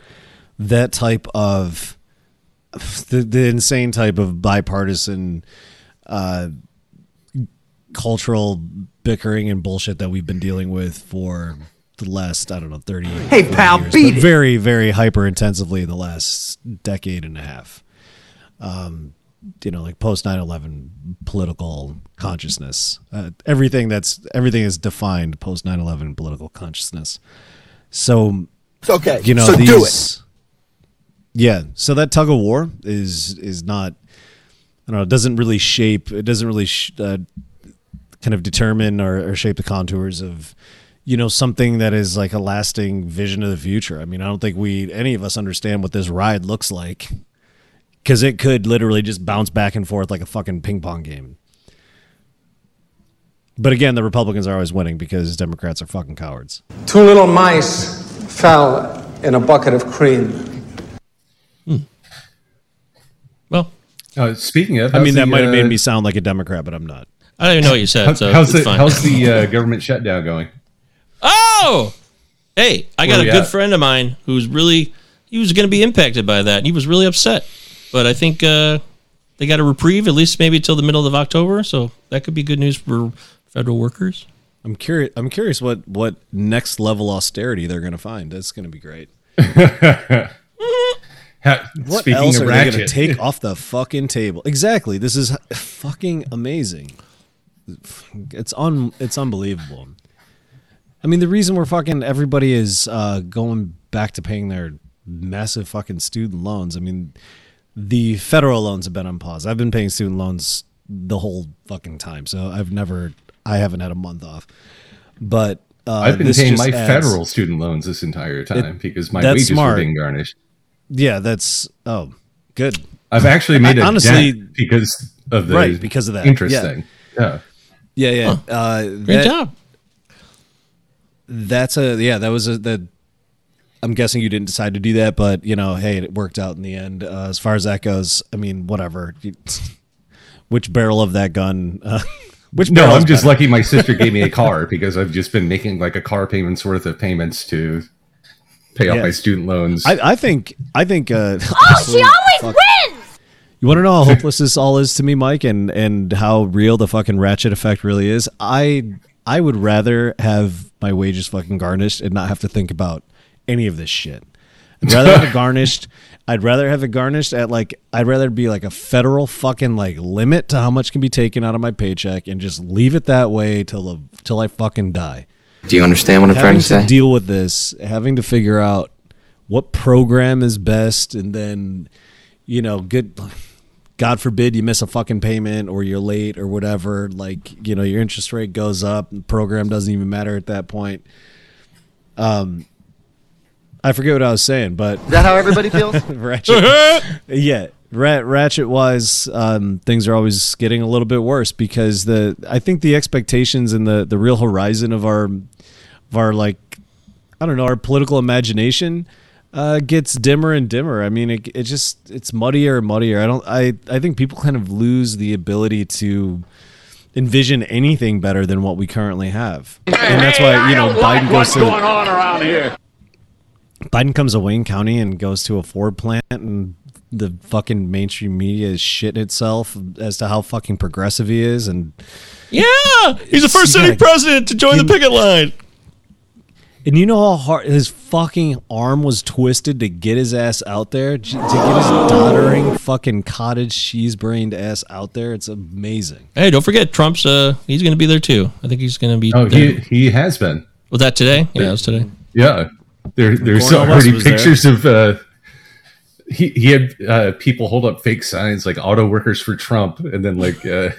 that type of the, the insane type of bipartisan uh, cultural bickering and bullshit that we've been dealing with for the last I don't know thirty.
years.
Hey,
pal,
years,
beat it.
very very hyper intensively in the last decade and a half um, you know, like post 9-11 political consciousness. Uh, everything that's everything is defined post 9-11 political consciousness. So
It's okay.
you know,
So
these,
do it.
Yeah. So that tug of war is is not I don't know, it doesn't really shape it doesn't really sh- uh, kind of determine or, or shape the contours of you know something that is like a lasting vision of the future. I mean, I don't think we any of us understand what this ride looks like because it could literally just bounce back and forth like a fucking ping pong game. But again, the Republicans are always winning because Democrats are fucking cowards.
Two little mice fell in a bucket of cream. Hmm.
Well,
Uh, speaking of,
I mean, that
the,
might have made
uh,
me sound like a Democrat, but I'm not.
I don't even know what you said.
how-
so
how's
it's
the
fine.
how's the uh, government shutdown going?
Oh, hey, I got a good
at?
friend of mine who's really he was going to be impacted by that. and He was really upset, but I think uh, they got a reprieve at least maybe until the middle of October. So that could be good news for federal workers.
I'm curious. I'm curious what what next level austerity they're going to find. That's going to be great.
Ha-
What
speaking
else
of
are they going to take off the fucking table? Exactly. This is fucking amazing. It's un. It's unbelievable. I mean, the reason we're fucking everybody is uh, going back to paying their massive fucking student loans. I mean, the federal loans have been on pause. I've been paying student loans the whole fucking time, so I've never, I haven't had a month off. But Uh,
I've been paying my
adds-
federal student loans this entire time because my wages
smart.
were being garnished.
Yeah, that's oh, good.
I've actually made
I-
a
honestly
because of the
Right, because of that.
interest
Yeah.
thing. Yeah.
Yeah, yeah. Uh,
Great
that-
job.
That's a yeah. That was a that. I'm guessing you didn't decide to do that, but you know, hey, it worked out in the end. Uh, as far as that goes, I mean, whatever. Which barrel of that gun? Uh, which
No, I'm just
better?
lucky my sister gave me a car because I've just been making like a car payment's worth of payments to pay off
Yeah.
my student loans.
I, I think I think. Uh,
Oh, she always wins!
You want to know how hopeless this all is to me, Mike, and and how real the fucking ratchet effect really is? I I would rather have my wages fucking garnished and not have to think about any of this shit. I'd rather have it garnished. I'd rather have it garnished at like I'd rather be like a federal fucking like limit to how much can be taken out of my paycheck and just leave it that way till the, till I fucking die.
Do you understand what I'm trying
having
to say?
deal with this, having to figure out what program is best, and then you know, good. God forbid you miss a fucking payment or you're late or whatever. Like you know, your interest rate goes up. The program doesn't even matter at that point. Um, I forget what I was saying, but
Is that how everybody feels?
Ratchet, yeah. Rat, ratchet wise, um, things are always getting a little bit worse because the I think the expectations and the the real horizon of our of our like I don't know our political imagination uh, gets dimmer and dimmer. I mean, it, it just it's muddier and muddier. I don't I I think people kind of lose the ability to envision anything better than what we currently have, and that's why you know Biden goes
What's
to
going on around here?
Biden comes to Wayne County and goes to a Ford plant, and the fucking mainstream media is shitting itself as to how fucking progressive he is. And
Yeah, he's the first
You
sitting
gotta
president to join the picket line.
And you know how hard his fucking arm was twisted to get his ass out there, to get his doddering fucking cottage cheese brained ass out there. It's amazing.
Hey, don't forget Trump's. Uh, he's going to be there too. I think he's going to be.
oh, he
there.
he has been.
was that today? Yeah, it was today.
Yeah. There, there's
Cornel
already
was there.
pictures of uh, he he had uh, people hold up fake signs like auto workers for Trump, and then like uh,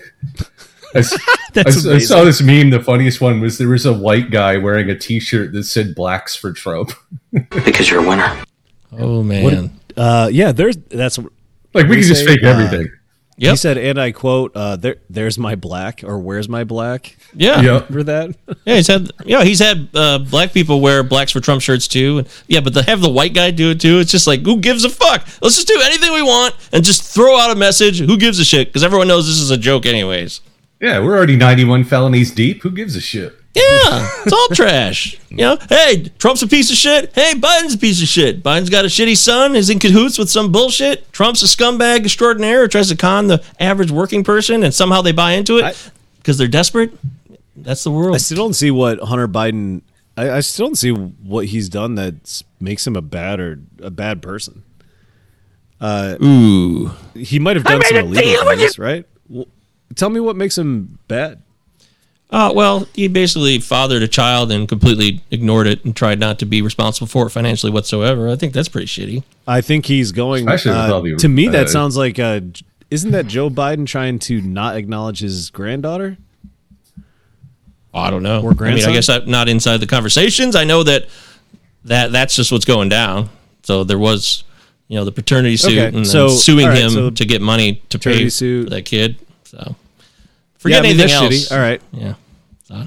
I, s-
That's
I s- I saw this meme. The funniest one was there was a white guy wearing a T-shirt that said "Blacks for Trump."
Because you're a winner.
Oh man.
What, uh, yeah, there's that's
Like we can just fake
uh,
everything.
He said, and I quote, uh, "There, there's my black, or where's my black?"
Yeah.
Yeah.
Remember that?
Yeah, he's had yeah, he's had uh, black people wear blacks for Trump shirts too. And, yeah, but to have the white guy do it too, it's just like who gives a fuck? Let's just do anything we want and just throw out a message. Who gives a shit? Because everyone knows this is a joke, anyways.
Yeah, we're already 91 felonies deep. Who gives a shit?
Yeah, it's all trash. You know, hey, Trump's a piece of shit. Hey, Biden's a piece of shit. Biden's got a shitty son, is in cahoots with some bullshit. Trump's a scumbag extraordinaire who tries to con the average working person, and somehow they buy into it because they're desperate. That's the world.
I still don't see what Hunter Biden. I, I still don't see what he's done that makes him a bad or a bad person. Uh,
Ooh,
he might have done some illegal things, right? Well, tell me what makes him bad.
Uh, well, he basically fathered a child and completely ignored it and tried not to be responsible for it financially whatsoever. I think that's pretty shitty.
I think he's going.
Especially with
uh,
all
to me, that
uh,
sounds like. Uh, isn't that Joe Biden trying to not acknowledge his granddaughter?
I don't know.
Or
I mean. I guess I'm not inside the conversations. I know that that that's just what's going down. So there was, you know, the paternity suit
Okay,
and then
so-
suing
all right,
him
so
to get money to pay
suit.
for that kid. So forget
Yeah, I mean,
anything else.
shitty. All right.
Yeah.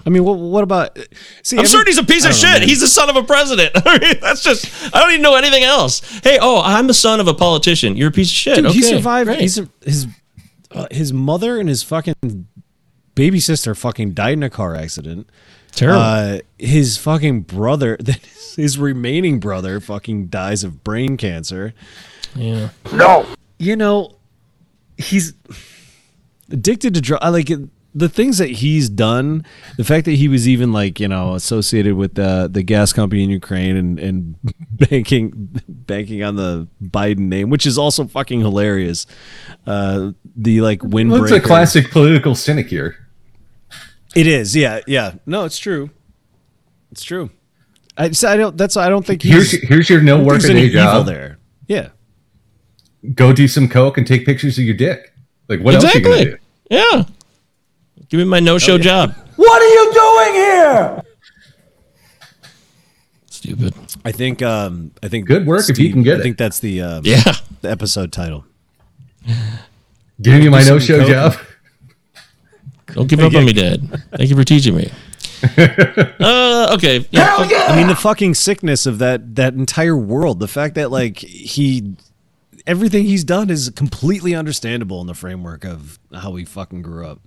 I mean, what, what about? See,
I'm
every-
certain he's a piece of
don't know,
shit. he's the son of a president. I mean, that's just. I don't even know anything else. Hey, oh, I'm the son of a politician. You're a piece of shit.
Dude,
okay,
he survived.
great.
He's his uh, his mother and his fucking baby sister fucking died in a car accident.
Terrible.
Uh, his fucking brother, his remaining brother, fucking dies of brain cancer.
yeah.
No.
You know, he's addicted to drugs. Like the things that he's done. The fact that he was even like you know associated with the the gas company in Ukraine and and banking banking on the Biden name, which is also fucking hilarious. Uh, the like windbreaker.
Well, it's a classic political sinecure.
It is, yeah, yeah. No, it's true. It's true. I, so I don't. That's I don't think
Here's
he's,
here's your no work a day job.
there. Yeah.
Go do some coke and take pictures of your dick. Like what else are you gonna do?
Yeah. Give me my no-show job.
What are you doing here?
stupid.
I think. Um, I think.
Good work if you can get
I
it.
think that's the uh,
Yeah.
the episode title.
Giving you my no show job.
Don't give up on me, Dad. Thank you for teaching me. uh, okay. Yeah.
I mean, the fucking sickness of that that entire world. The fact that like he, everything he's done is completely understandable in the framework of how he fucking grew up.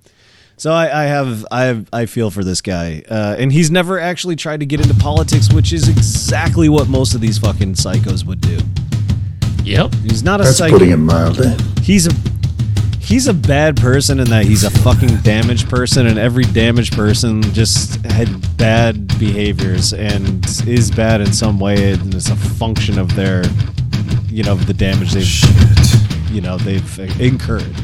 So I, I have I have I feel for this guy, uh, and he's never actually tried to get into politics, which is exactly what most of these fucking psychos would do.
Yep.
He's not a
That's
psycho.
putting it mildly.
He's a he's a bad person in that he's a fucking damaged person, and every damaged person just had bad behaviors and is bad in some way, and it's a function of their, you know, the damage they've, you know, they've incurred.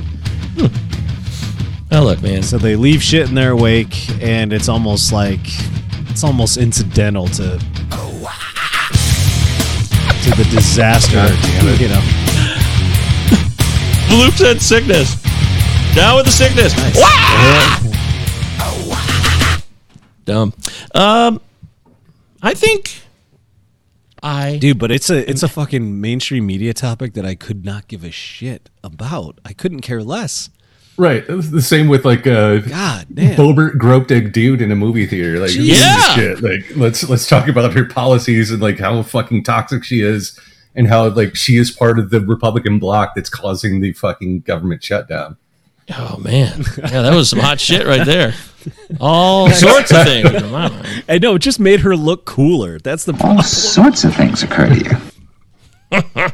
Oh, look, man.
So they leave shit in their wake, and it's almost like it's almost incidental to to the disaster. You know.
Bloop said sickness. Down with the sickness. Dumb. Um, I think I
Dude, but it's a it's a fucking mainstream media topic that I could not give a shit about. I couldn't care less.
Right. The same with like uh
God damn.
Boebert groped a dude in a movie theater. Like who gives a
Yeah.
shit? Like let's let's talk about her policies and like how fucking toxic she is and how like she is part of the Republican bloc that's causing the fucking government shutdown.
Oh man, yeah, that was some hot shit right there. All sorts of things. in my mind.
I know, it just made her look cooler. That's the problem.
All sorts of things occur to you.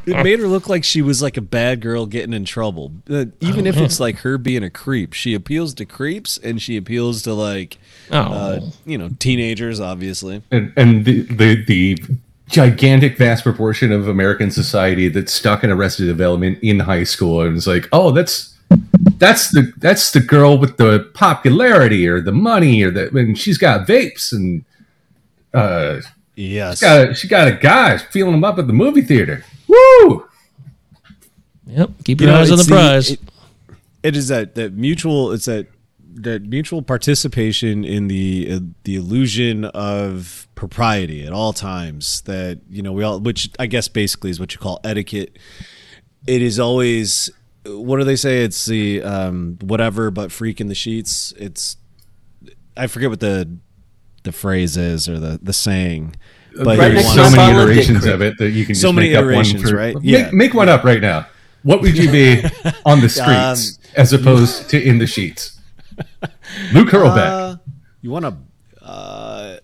It made her look like she was like a bad girl getting in trouble. Uh, even
Oh,
if
man.
it's like her being a creep, she appeals to creeps and she appeals to like,
Oh.
uh, you know, teenagers, obviously.
And and the the, the gigantic vast proportion of American society that's stuck in arrested development in high school and it's like, oh, that's that's the that's the girl with the popularity or the money or the and she's got vapes and uh
Yes.
she got a, she got a guy feeling him up at the movie theater. Woo!
Yep. Keep
You
your
know,
eyes on the
it's
prize.
it- it is that that mutual. It's that that mutual participation in the uh, the illusion of propriety at all times. That you know we all, which I guess basically is what you call etiquette. It is always. What do they say? It's the um, whatever, but freak in the sheets. It's I forget what the the phrase is or the the saying. But
There's so many iterations of it that you can
so many
make up one
iterations,
for-
right?
Make,
Yeah.
make one up right now. What would you be on the streets
Um,
as opposed to in the sheets? Luke Hurlbeck.
Uh, you want to? Uh,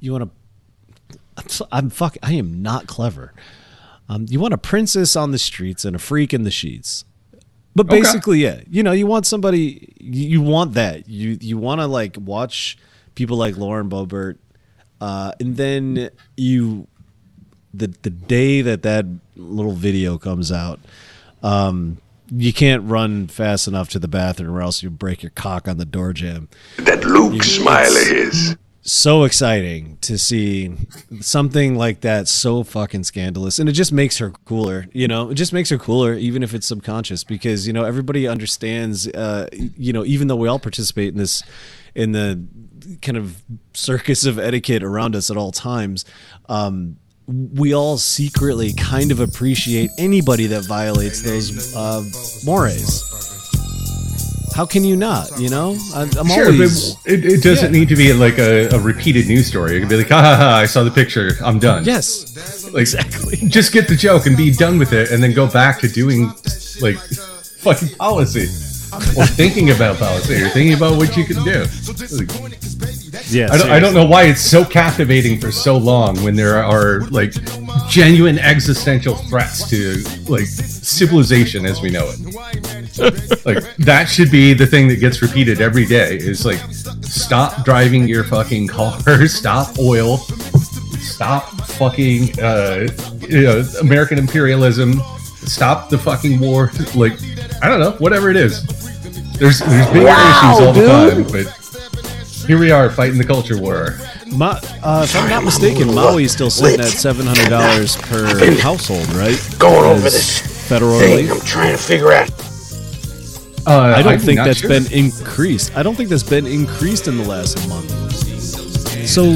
you want to? I'm fuck. I am not clever. Um, you want a princess on the streets and a freak in the sheets. But
Okay.
basically, yeah, you know, you want somebody. You, you want that. You you want to like watch people like Lauren Boebert, uh, and then you the the day that that little video comes out, um, you can't run fast enough to the bathroom or else you break your cock on the door jamb.
That Luke smile of his.
So exciting to see something like that so fucking scandalous. And it just makes her cooler, you know, it just makes her cooler, even if it's subconscious, because, you know, everybody understands, uh, you know, even though we all participate in this, in the kind of circus of etiquette around us at all times, um, we all secretly kind of appreciate anybody that violates those uh, mores. How can you not? You know, I'm
Sure,
always.
it, it doesn't need to be like a, a repeated news story. It could be like, ha ha ha, I saw the picture, I'm done.
Yes,
like,
exactly.
Just get the joke and be done with it, and then go back to doing like fucking policy or thinking about policy or thinking about what you can do. Like,
Yeah,
I don't, I don't know why it's so captivating for so long when there are like genuine existential threats to like civilization as we know it. like that should be the thing that gets repeated every day is like stop driving your fucking car, stop oil, stop fucking uh, you know American imperialism, stop the fucking war. Like I don't know, whatever it is. There's there's bigger
Wow,
issues all the time, but here we are fighting the culture war.
Ma- uh, if I'm not mistaken, Maui's still sitting at seven hundred dollars per household, right?
Going over this
federal
thing
relief.
I'm trying to figure out.
Uh,
I don't
I'm
think
not
that's
sure.
been increased. I don't think that's been increased in the last month. So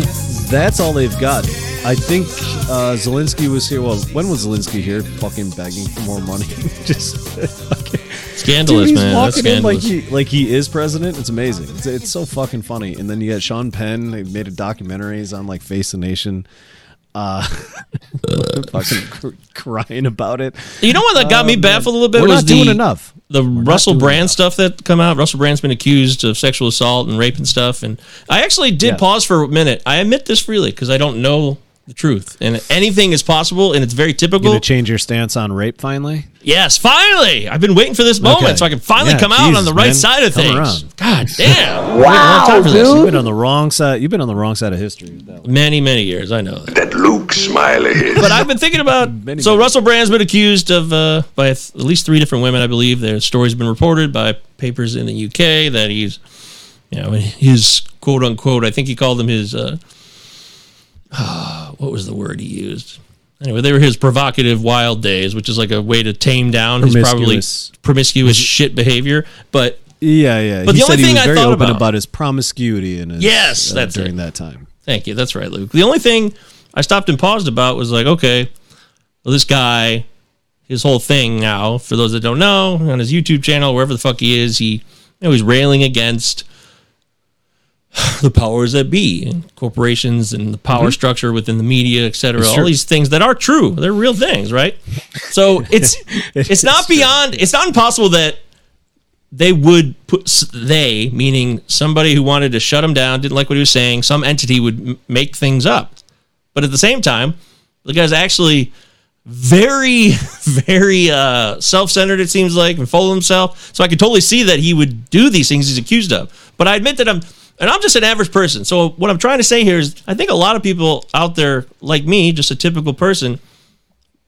that's all they've got. I think uh, Zelensky was here. Well, when was Zelensky here? Fucking begging for more money. Just
Scandalous,
Dude, he's
man. That's
in like
scandalous.
he like he is president. It's amazing. It's, it's so fucking funny. And then you got Sean Penn. He made a documentary. He's on like Face the Nation. Uh, fucking cr- crying about it.
You know what that got me
man.
baffled a little bit
We're
was
not
the
doing enough.
the Russell
doing
Brand stuff that come out. Russell Brand's been accused of sexual assault and rape and stuff. And I actually did pause for a minute. I admit this freely because I don't know the truth, and anything is possible, and it's very
You
typical.
gonna change your stance on rape finally?
Yes, finally! I've been waiting for this moment
Okay.
so I can finally
Yeah,
come out on the right
man.
side of
Come
things.
around.
God damn!
Wow,
wow, time.
You've been on the wrong side. You've been on the wrong side of history. with that one.
Many, many years. I know that.
That Luke Smiley is.
But I've been thinking about. so Russell Brand's been accused of uh, by th- at least three different women, I believe. Their stories been reported by papers in the UK that he's, you know, his quote unquote. I think he called them his. Uh, what was the word he used? Anyway, they were his provocative wild days, which is like a way to tame down his probably
Promiscuous.
shit behavior. But
Yeah, yeah.
But
he
the
said
only
he
thing
was
I
very
thought
open
about-
about, his promiscuity and his,
Yes,
uh,
that's
during
it.
that time.
Thank you. That's right, Luke. The only thing I stopped and paused about was like, okay, well, this guy, his whole thing now, for those that don't know, on his YouTube channel, wherever the fuck he is, he, you know, he's railing against the powers that be, and corporations, and the power
Mhm.
structure within the media, et
cetera—all
these things that are true. They're real things, right? So it's
It
it's not
true.
beyond. It's not impossible that they would put they meaning somebody who wanted to shut him down didn't like what he was saying some entity would m- make things up but at the same time the guy's actually very very uh self-centered it seems like and full of himself so i could totally see that he would do these things he's accused of but i admit that i'm and i'm just an average person. So what i'm trying to say here is i think a lot of people out there like me just a typical person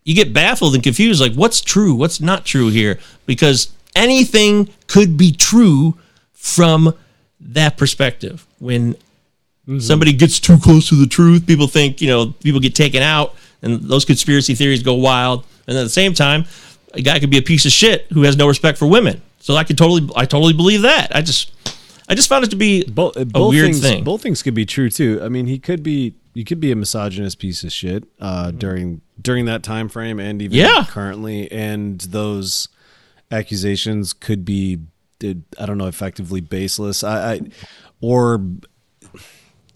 you get baffled and confused like what's true what's not true here? Because anything could be true from that perspective. When mm-hmm. somebody gets too close to the truth people think you know people get taken out and those conspiracy theories go wild. And at the same time a guy could be a piece of shit who has no respect for women. So i could totally i totally believe that. I just i just found it to be
Both,
a
both
weird
things,
thing
Both things could be true too. I mean, he could be. You could be a misogynist piece of shit uh, during during that time frame, and even
Yeah.
currently, and those accusations could be, did- I don't know, effectively baseless. I, I or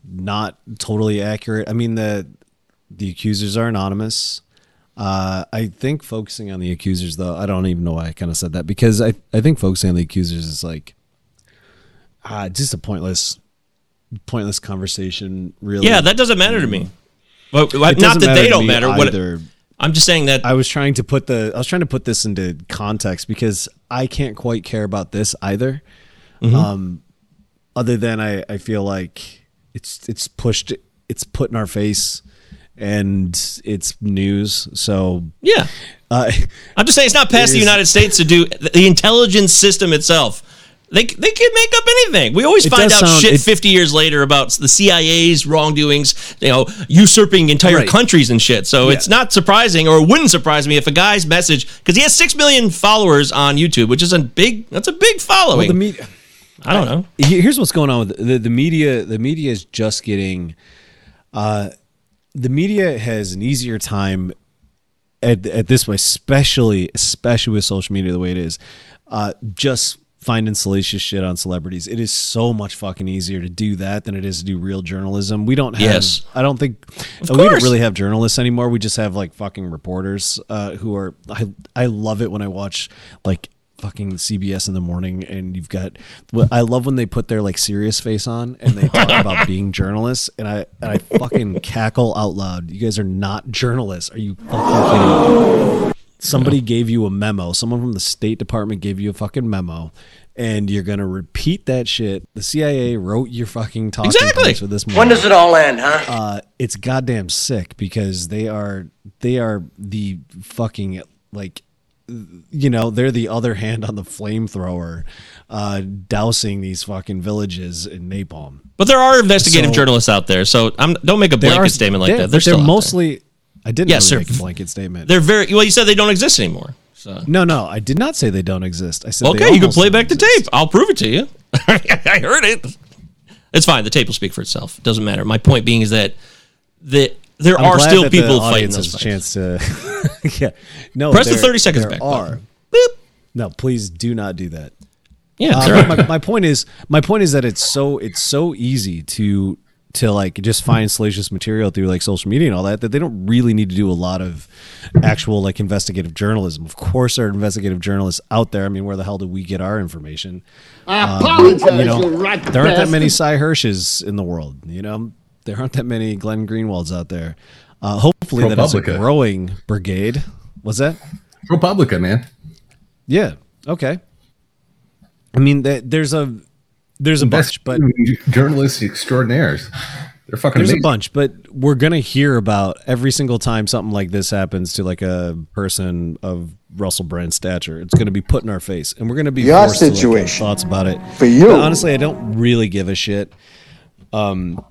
not totally accurate. I mean the the accusers are anonymous. Uh, I think focusing on the accusers, though, I don't even know why I kind of said that because I, I think focusing on the accusers is like uh, just a pointless, pointless conversation. Really,
yeah that doesn't matter to me but not that they don't matter what
either.
i'm just saying that
I was trying to put the I was trying to put this into context because I can't quite care about this either.
Mhm.
Um, other than I, I feel like it's it's pushed it's put in our face and it's news. So
Yeah.
uh,
I'm just saying it's not past
It
the United States to do the intelligence system itself. They, they can make up anything. We always
It
find out
sound-
shit
it-
50 years later about the CIA's wrongdoings, you know, usurping entire
Right.
countries and shit. So
Yeah.
it's not surprising or it wouldn't surprise me if a guy's message cuz he has 6 million followers on YouTube, which is a big that's a big following.
Well, the media.
I don't know.
Here- Here's what's going on with the, the media. The media is just getting. Uh, the media has an easier time at at this point, especially especially with social media the way it is. Uh, just finding salacious shit on celebrities. It is so much fucking easier to do that than it is to do real journalism. We don't have.
Yes.
I don't think we don't really have journalists anymore. We just have like fucking reporters uh, who are. I I love it when I watch like fucking CBS in the morning and you've got I love when they put their like serious face on and they talk about being journalists and I and I fucking cackle out loud. You guys are not journalists. Are you fucking kidding me? Somebody gave you a memo. Someone from the State Department gave you a fucking memo. And you're gonna repeat that shit. The CIA wrote your fucking talking
Exactly.
points for this.
When does it all end, huh?
Uh, it's goddamn sick because they are they are the fucking like you know they're the other hand on the flamethrower uh dousing these fucking villages in napalm
But there are investigative
So-
journalists out there. So I'm, don't make a blanket
are-
statement like
they're-
that. They're,
they're
still there.
mostly i didn't
Yes,
really make a blanket statement
They're very well. You said they don't exist anymore. So
no no i did not say they don't exist i said they
okay, you can play back the tape. I'll prove it to you. I heard it. It's fine. The tape will speak for itself. It doesn't matter. My point being is that the there
I'm
are still
that the
people fighting
audience
those
has a chance to. yeah, no.
Press the 30 seconds
there
back
Are.
button.
No, please do not do that.
Yeah,
Uh, my, my point is, my point is that it's so it's so easy to to like just find salacious material through like social media and all that that they don't really need to do a lot of actual like investigative journalism. Of course, there are investigative journalists out there. I mean, where the hell do we get our information?
I
Um,
apologize,
you know,
you right
there aren't that many
bastard.
Sy Hershes in the world. You know, there aren't that many Glenn Greenwalds out there. Uh, hopefully, that is a growing brigade. Was that?
ProPublica, man.
Yeah. Okay. I mean, th- there's a there's a bunch, but
journalists extraordinaires. They're fucking
there's
amazing.
a bunch, but we're gonna hear about every single time something like this happens to like a person of Russell Brand stature. It's gonna be put in our face, and we're gonna be
Your
forced to, like,
situation.
thoughts about it.
For you.
But honestly, I don't really give a shit. Um,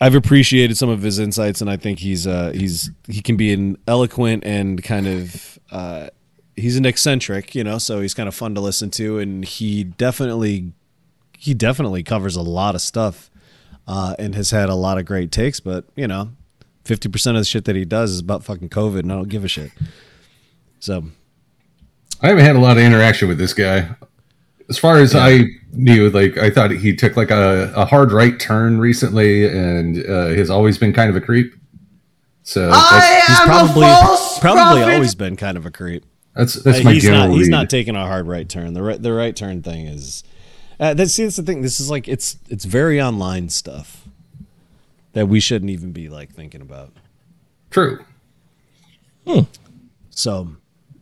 I've appreciated some of his insights, and I think he's uh, he's he can be an eloquent and kind of uh, he's an eccentric, you know. So he's kind of fun to listen to, and he definitely he definitely covers a lot of stuff, uh, and has had a lot of great takes. But you know, fifty percent of the shit that he does is about fucking COVID, and I don't give a shit. So
I haven't had a lot of interaction with this guy. As far as I knew, like I thought he took like a, a hard right turn recently, and uh, has always been kind of a creep. So that's,
he's probably probably always been kind of a creep.
That's- that's
Uh,
my
he's
general
not he's not taking a hard right turn. The right the right turn thing is uh, that's see that's the thing. This is like it's it's very online stuff that we shouldn't even be like thinking about.
true.
So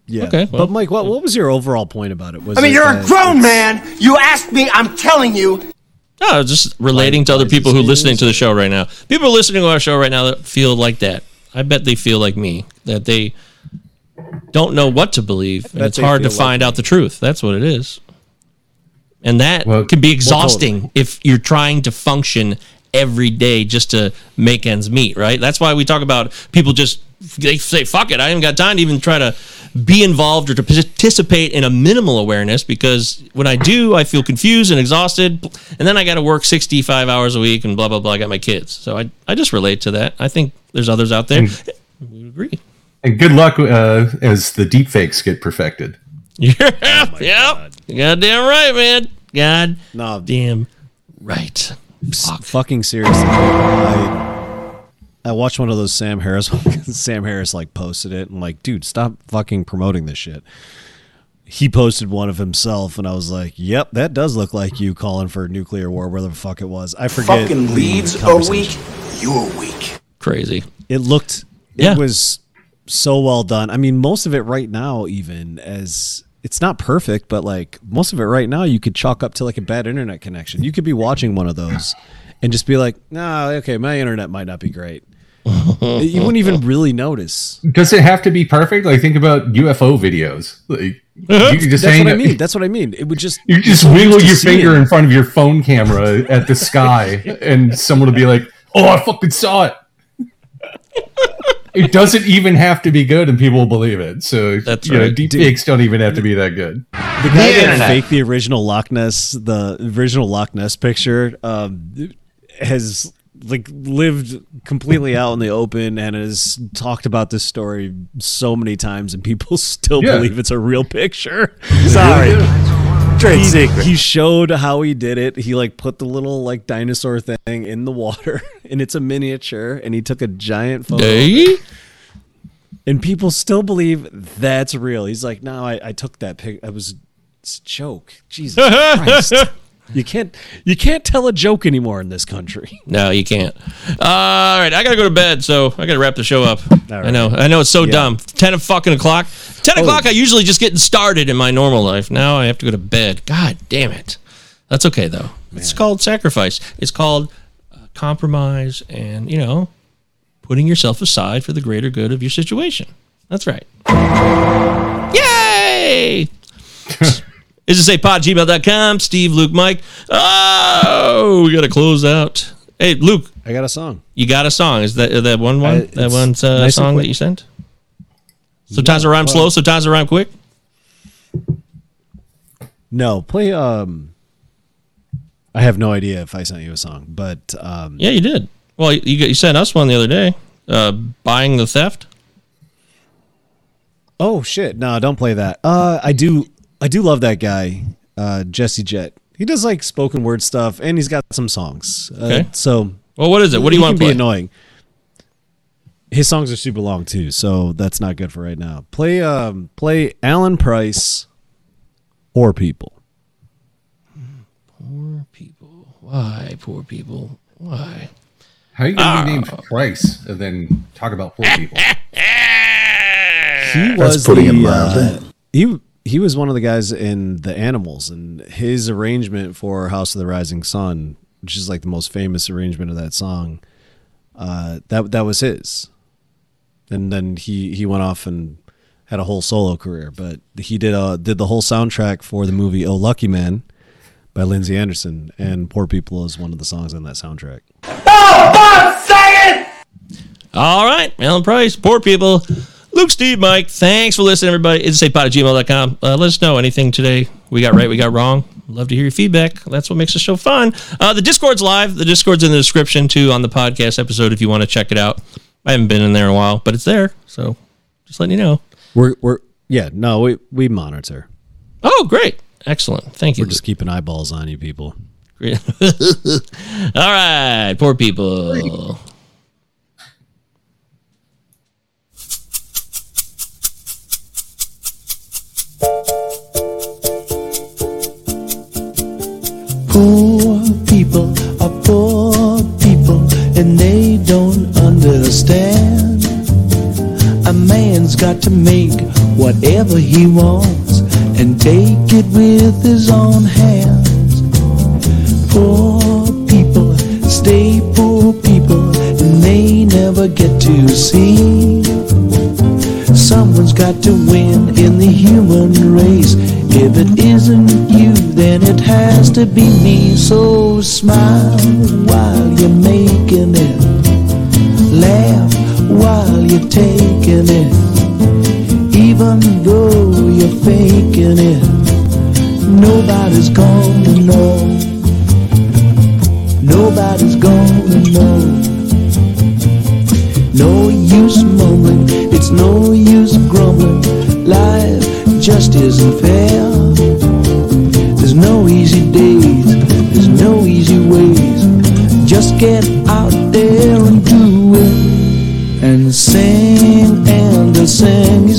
yeah.
Okay, well-
but Mike, what what was your overall point about it? Was
I mean,
it
you're a grown man. You asked me. I'm telling you.
No, just relating to other people who are listening to the show right now. People listening to our show right now that feel like that. I bet they feel like me that they don't know what to believe, and it's hard to
feel like
find out the truth. That's what it is, and that can be exhausting if you're trying to function every day just to make ends meet. Right? That's why we talk about people just they say fuck it. I haven't got time to even try to be involved or to participate in a minimal awareness because when I do, I feel confused and exhausted, and then I got to work 65 hours a week and blah blah blah. I got my kids, so I I just relate to that. I think there's others out there.
And-
We agree.
And good luck uh, as the deepfakes get perfected.
Yeah, oh, yep. God. Goddamn right, man. God
no,
damn right.
Fucking seriously. I, I watched one of those Sam Harris. Sam Harris like posted it and like, dude, stop fucking promoting this shit. He posted one of himself, and I was like, "Yep, that does look like you calling for nuclear war, where the fuck it was." I forget.
Fucking leads are
conversation.
weak. You're weak.
Crazy.
It looked.
Yeah.
It was so well done. I mean, most of it right now, even as it's not perfect, but like most of it right now, you could chalk up to like a bad internet connection. You could be watching one of those and just be like, "Nah, okay, my internet might not be great." you wouldn't even really notice.
Does it have to be perfect? Like think about UFO videos. Like you just
That's what I
up-
mean. That's what I mean. It would just
You just wiggle your finger
it.
in front of your phone camera at the sky, and someone will be like, "Oh, I fucking saw it." It doesn't even have to be good, and people will believe it. So
That's
you know,
right.
deepfakes don't even have to be that good.
The guy that faked the original Loch Ness, the original Loch Ness picture, um, has like lived completely out in the open and has talked about this story so many times, and people still
Yeah.
believe it's a real picture.
Sorry. Trade
he,
secret.
He showed how he did it. He like put the little like dinosaur thing in the water, and it's a miniature, and he took a giant photo.
Hey?
And people still believe that's real. He's like, no, I, I took that pic. I was it's a joke. Jesus Christ. You can't you can't tell a joke anymore in this country.
No, you can't. All right, I gotta go to bed, so I gotta wrap the show up. I know, I know, it's so
Yeah.
dumb. Ten fucking o'clock. Ten
Oh.
o'clock. I usually just getting started in my normal life. Now I have to go to bed. God damn it. That's okay though. It's called sacrifice. It's called uh, compromise, and you know, putting yourself aside for the greater good of your situation. That's right. Yay! Is it safe pod gmail.com, Steve, Luke, Mike. Oh, we got to close out. Hey, Luke,
I got a song.
you got a song. Is that that one one?
I-
that one uh,
nice
song that you sent? Sometimes
No,
I rhyme
well-
slow, sometimes I rhyme quick.
No, play um I have no idea if I sent you a song, but um
Yeah, you did. Well, you, you sent us one the other day. Uh, buying the theft.
Oh shit! No, don't play that. Uh, I do. I do love that guy, uh, Jesse Jet. He does like spoken word stuff, and he's got some songs. Uh,
Okay.
So,
Well, what is it? What do you
he
wanna
can be annoying. His songs are super long too, so that's not good for right now. Play, um, play Alan Price, or people.
Poor people. Why poor people? Why?
How are you gonna be named
Ah.
Price and then talk about poor people?
He
That's
was
putting
the,
it mildly.
uh, he he was one of the guys in the Animals, and his arrangement for House of the Rising Sun, which is like the most famous arrangement of that song, uh, that that was his. And then he he went off and had a whole solo career, but he did uh did the whole soundtrack for the movie Oh Lucky Man by Lindsay Anderson, and Poor People is one of the songs on that soundtrack.
All right, Alan Price, poor people. Luke, Steve, Mike, thanks for listening, everybody. It's a pod at gmail.com. Uh, let us know anything today we got right, we got wrong. Love to hear your feedback. That's what makes the show fun. Uh, the Discord's live. The Discord's in the description, too, on the podcast episode if you want to check it out. I haven't been in there in a while, but it's there. So just letting you know.
We're we're yeah no we we monitor.
Oh, great. Excellent. Thank you.
We're just keeping eyeballs on you people.
All right, poor people.
Poor people are poor people and they don't understand. A man's got to make whatever he wants and take it with his own hands. Poor people stay poor people and they never get to see. Someone's got to win in the human race. If it isn't you, then it has to be me. So smile while you're making it. Laugh while you're taking it. Even though you're faking it, nobody's gonna know. Nobody's gonna know. No use mumbling, it's no use grumbling. Life just isn't fair. There's no easy days, there's no easy ways. Just get out there and do it. And sing and sing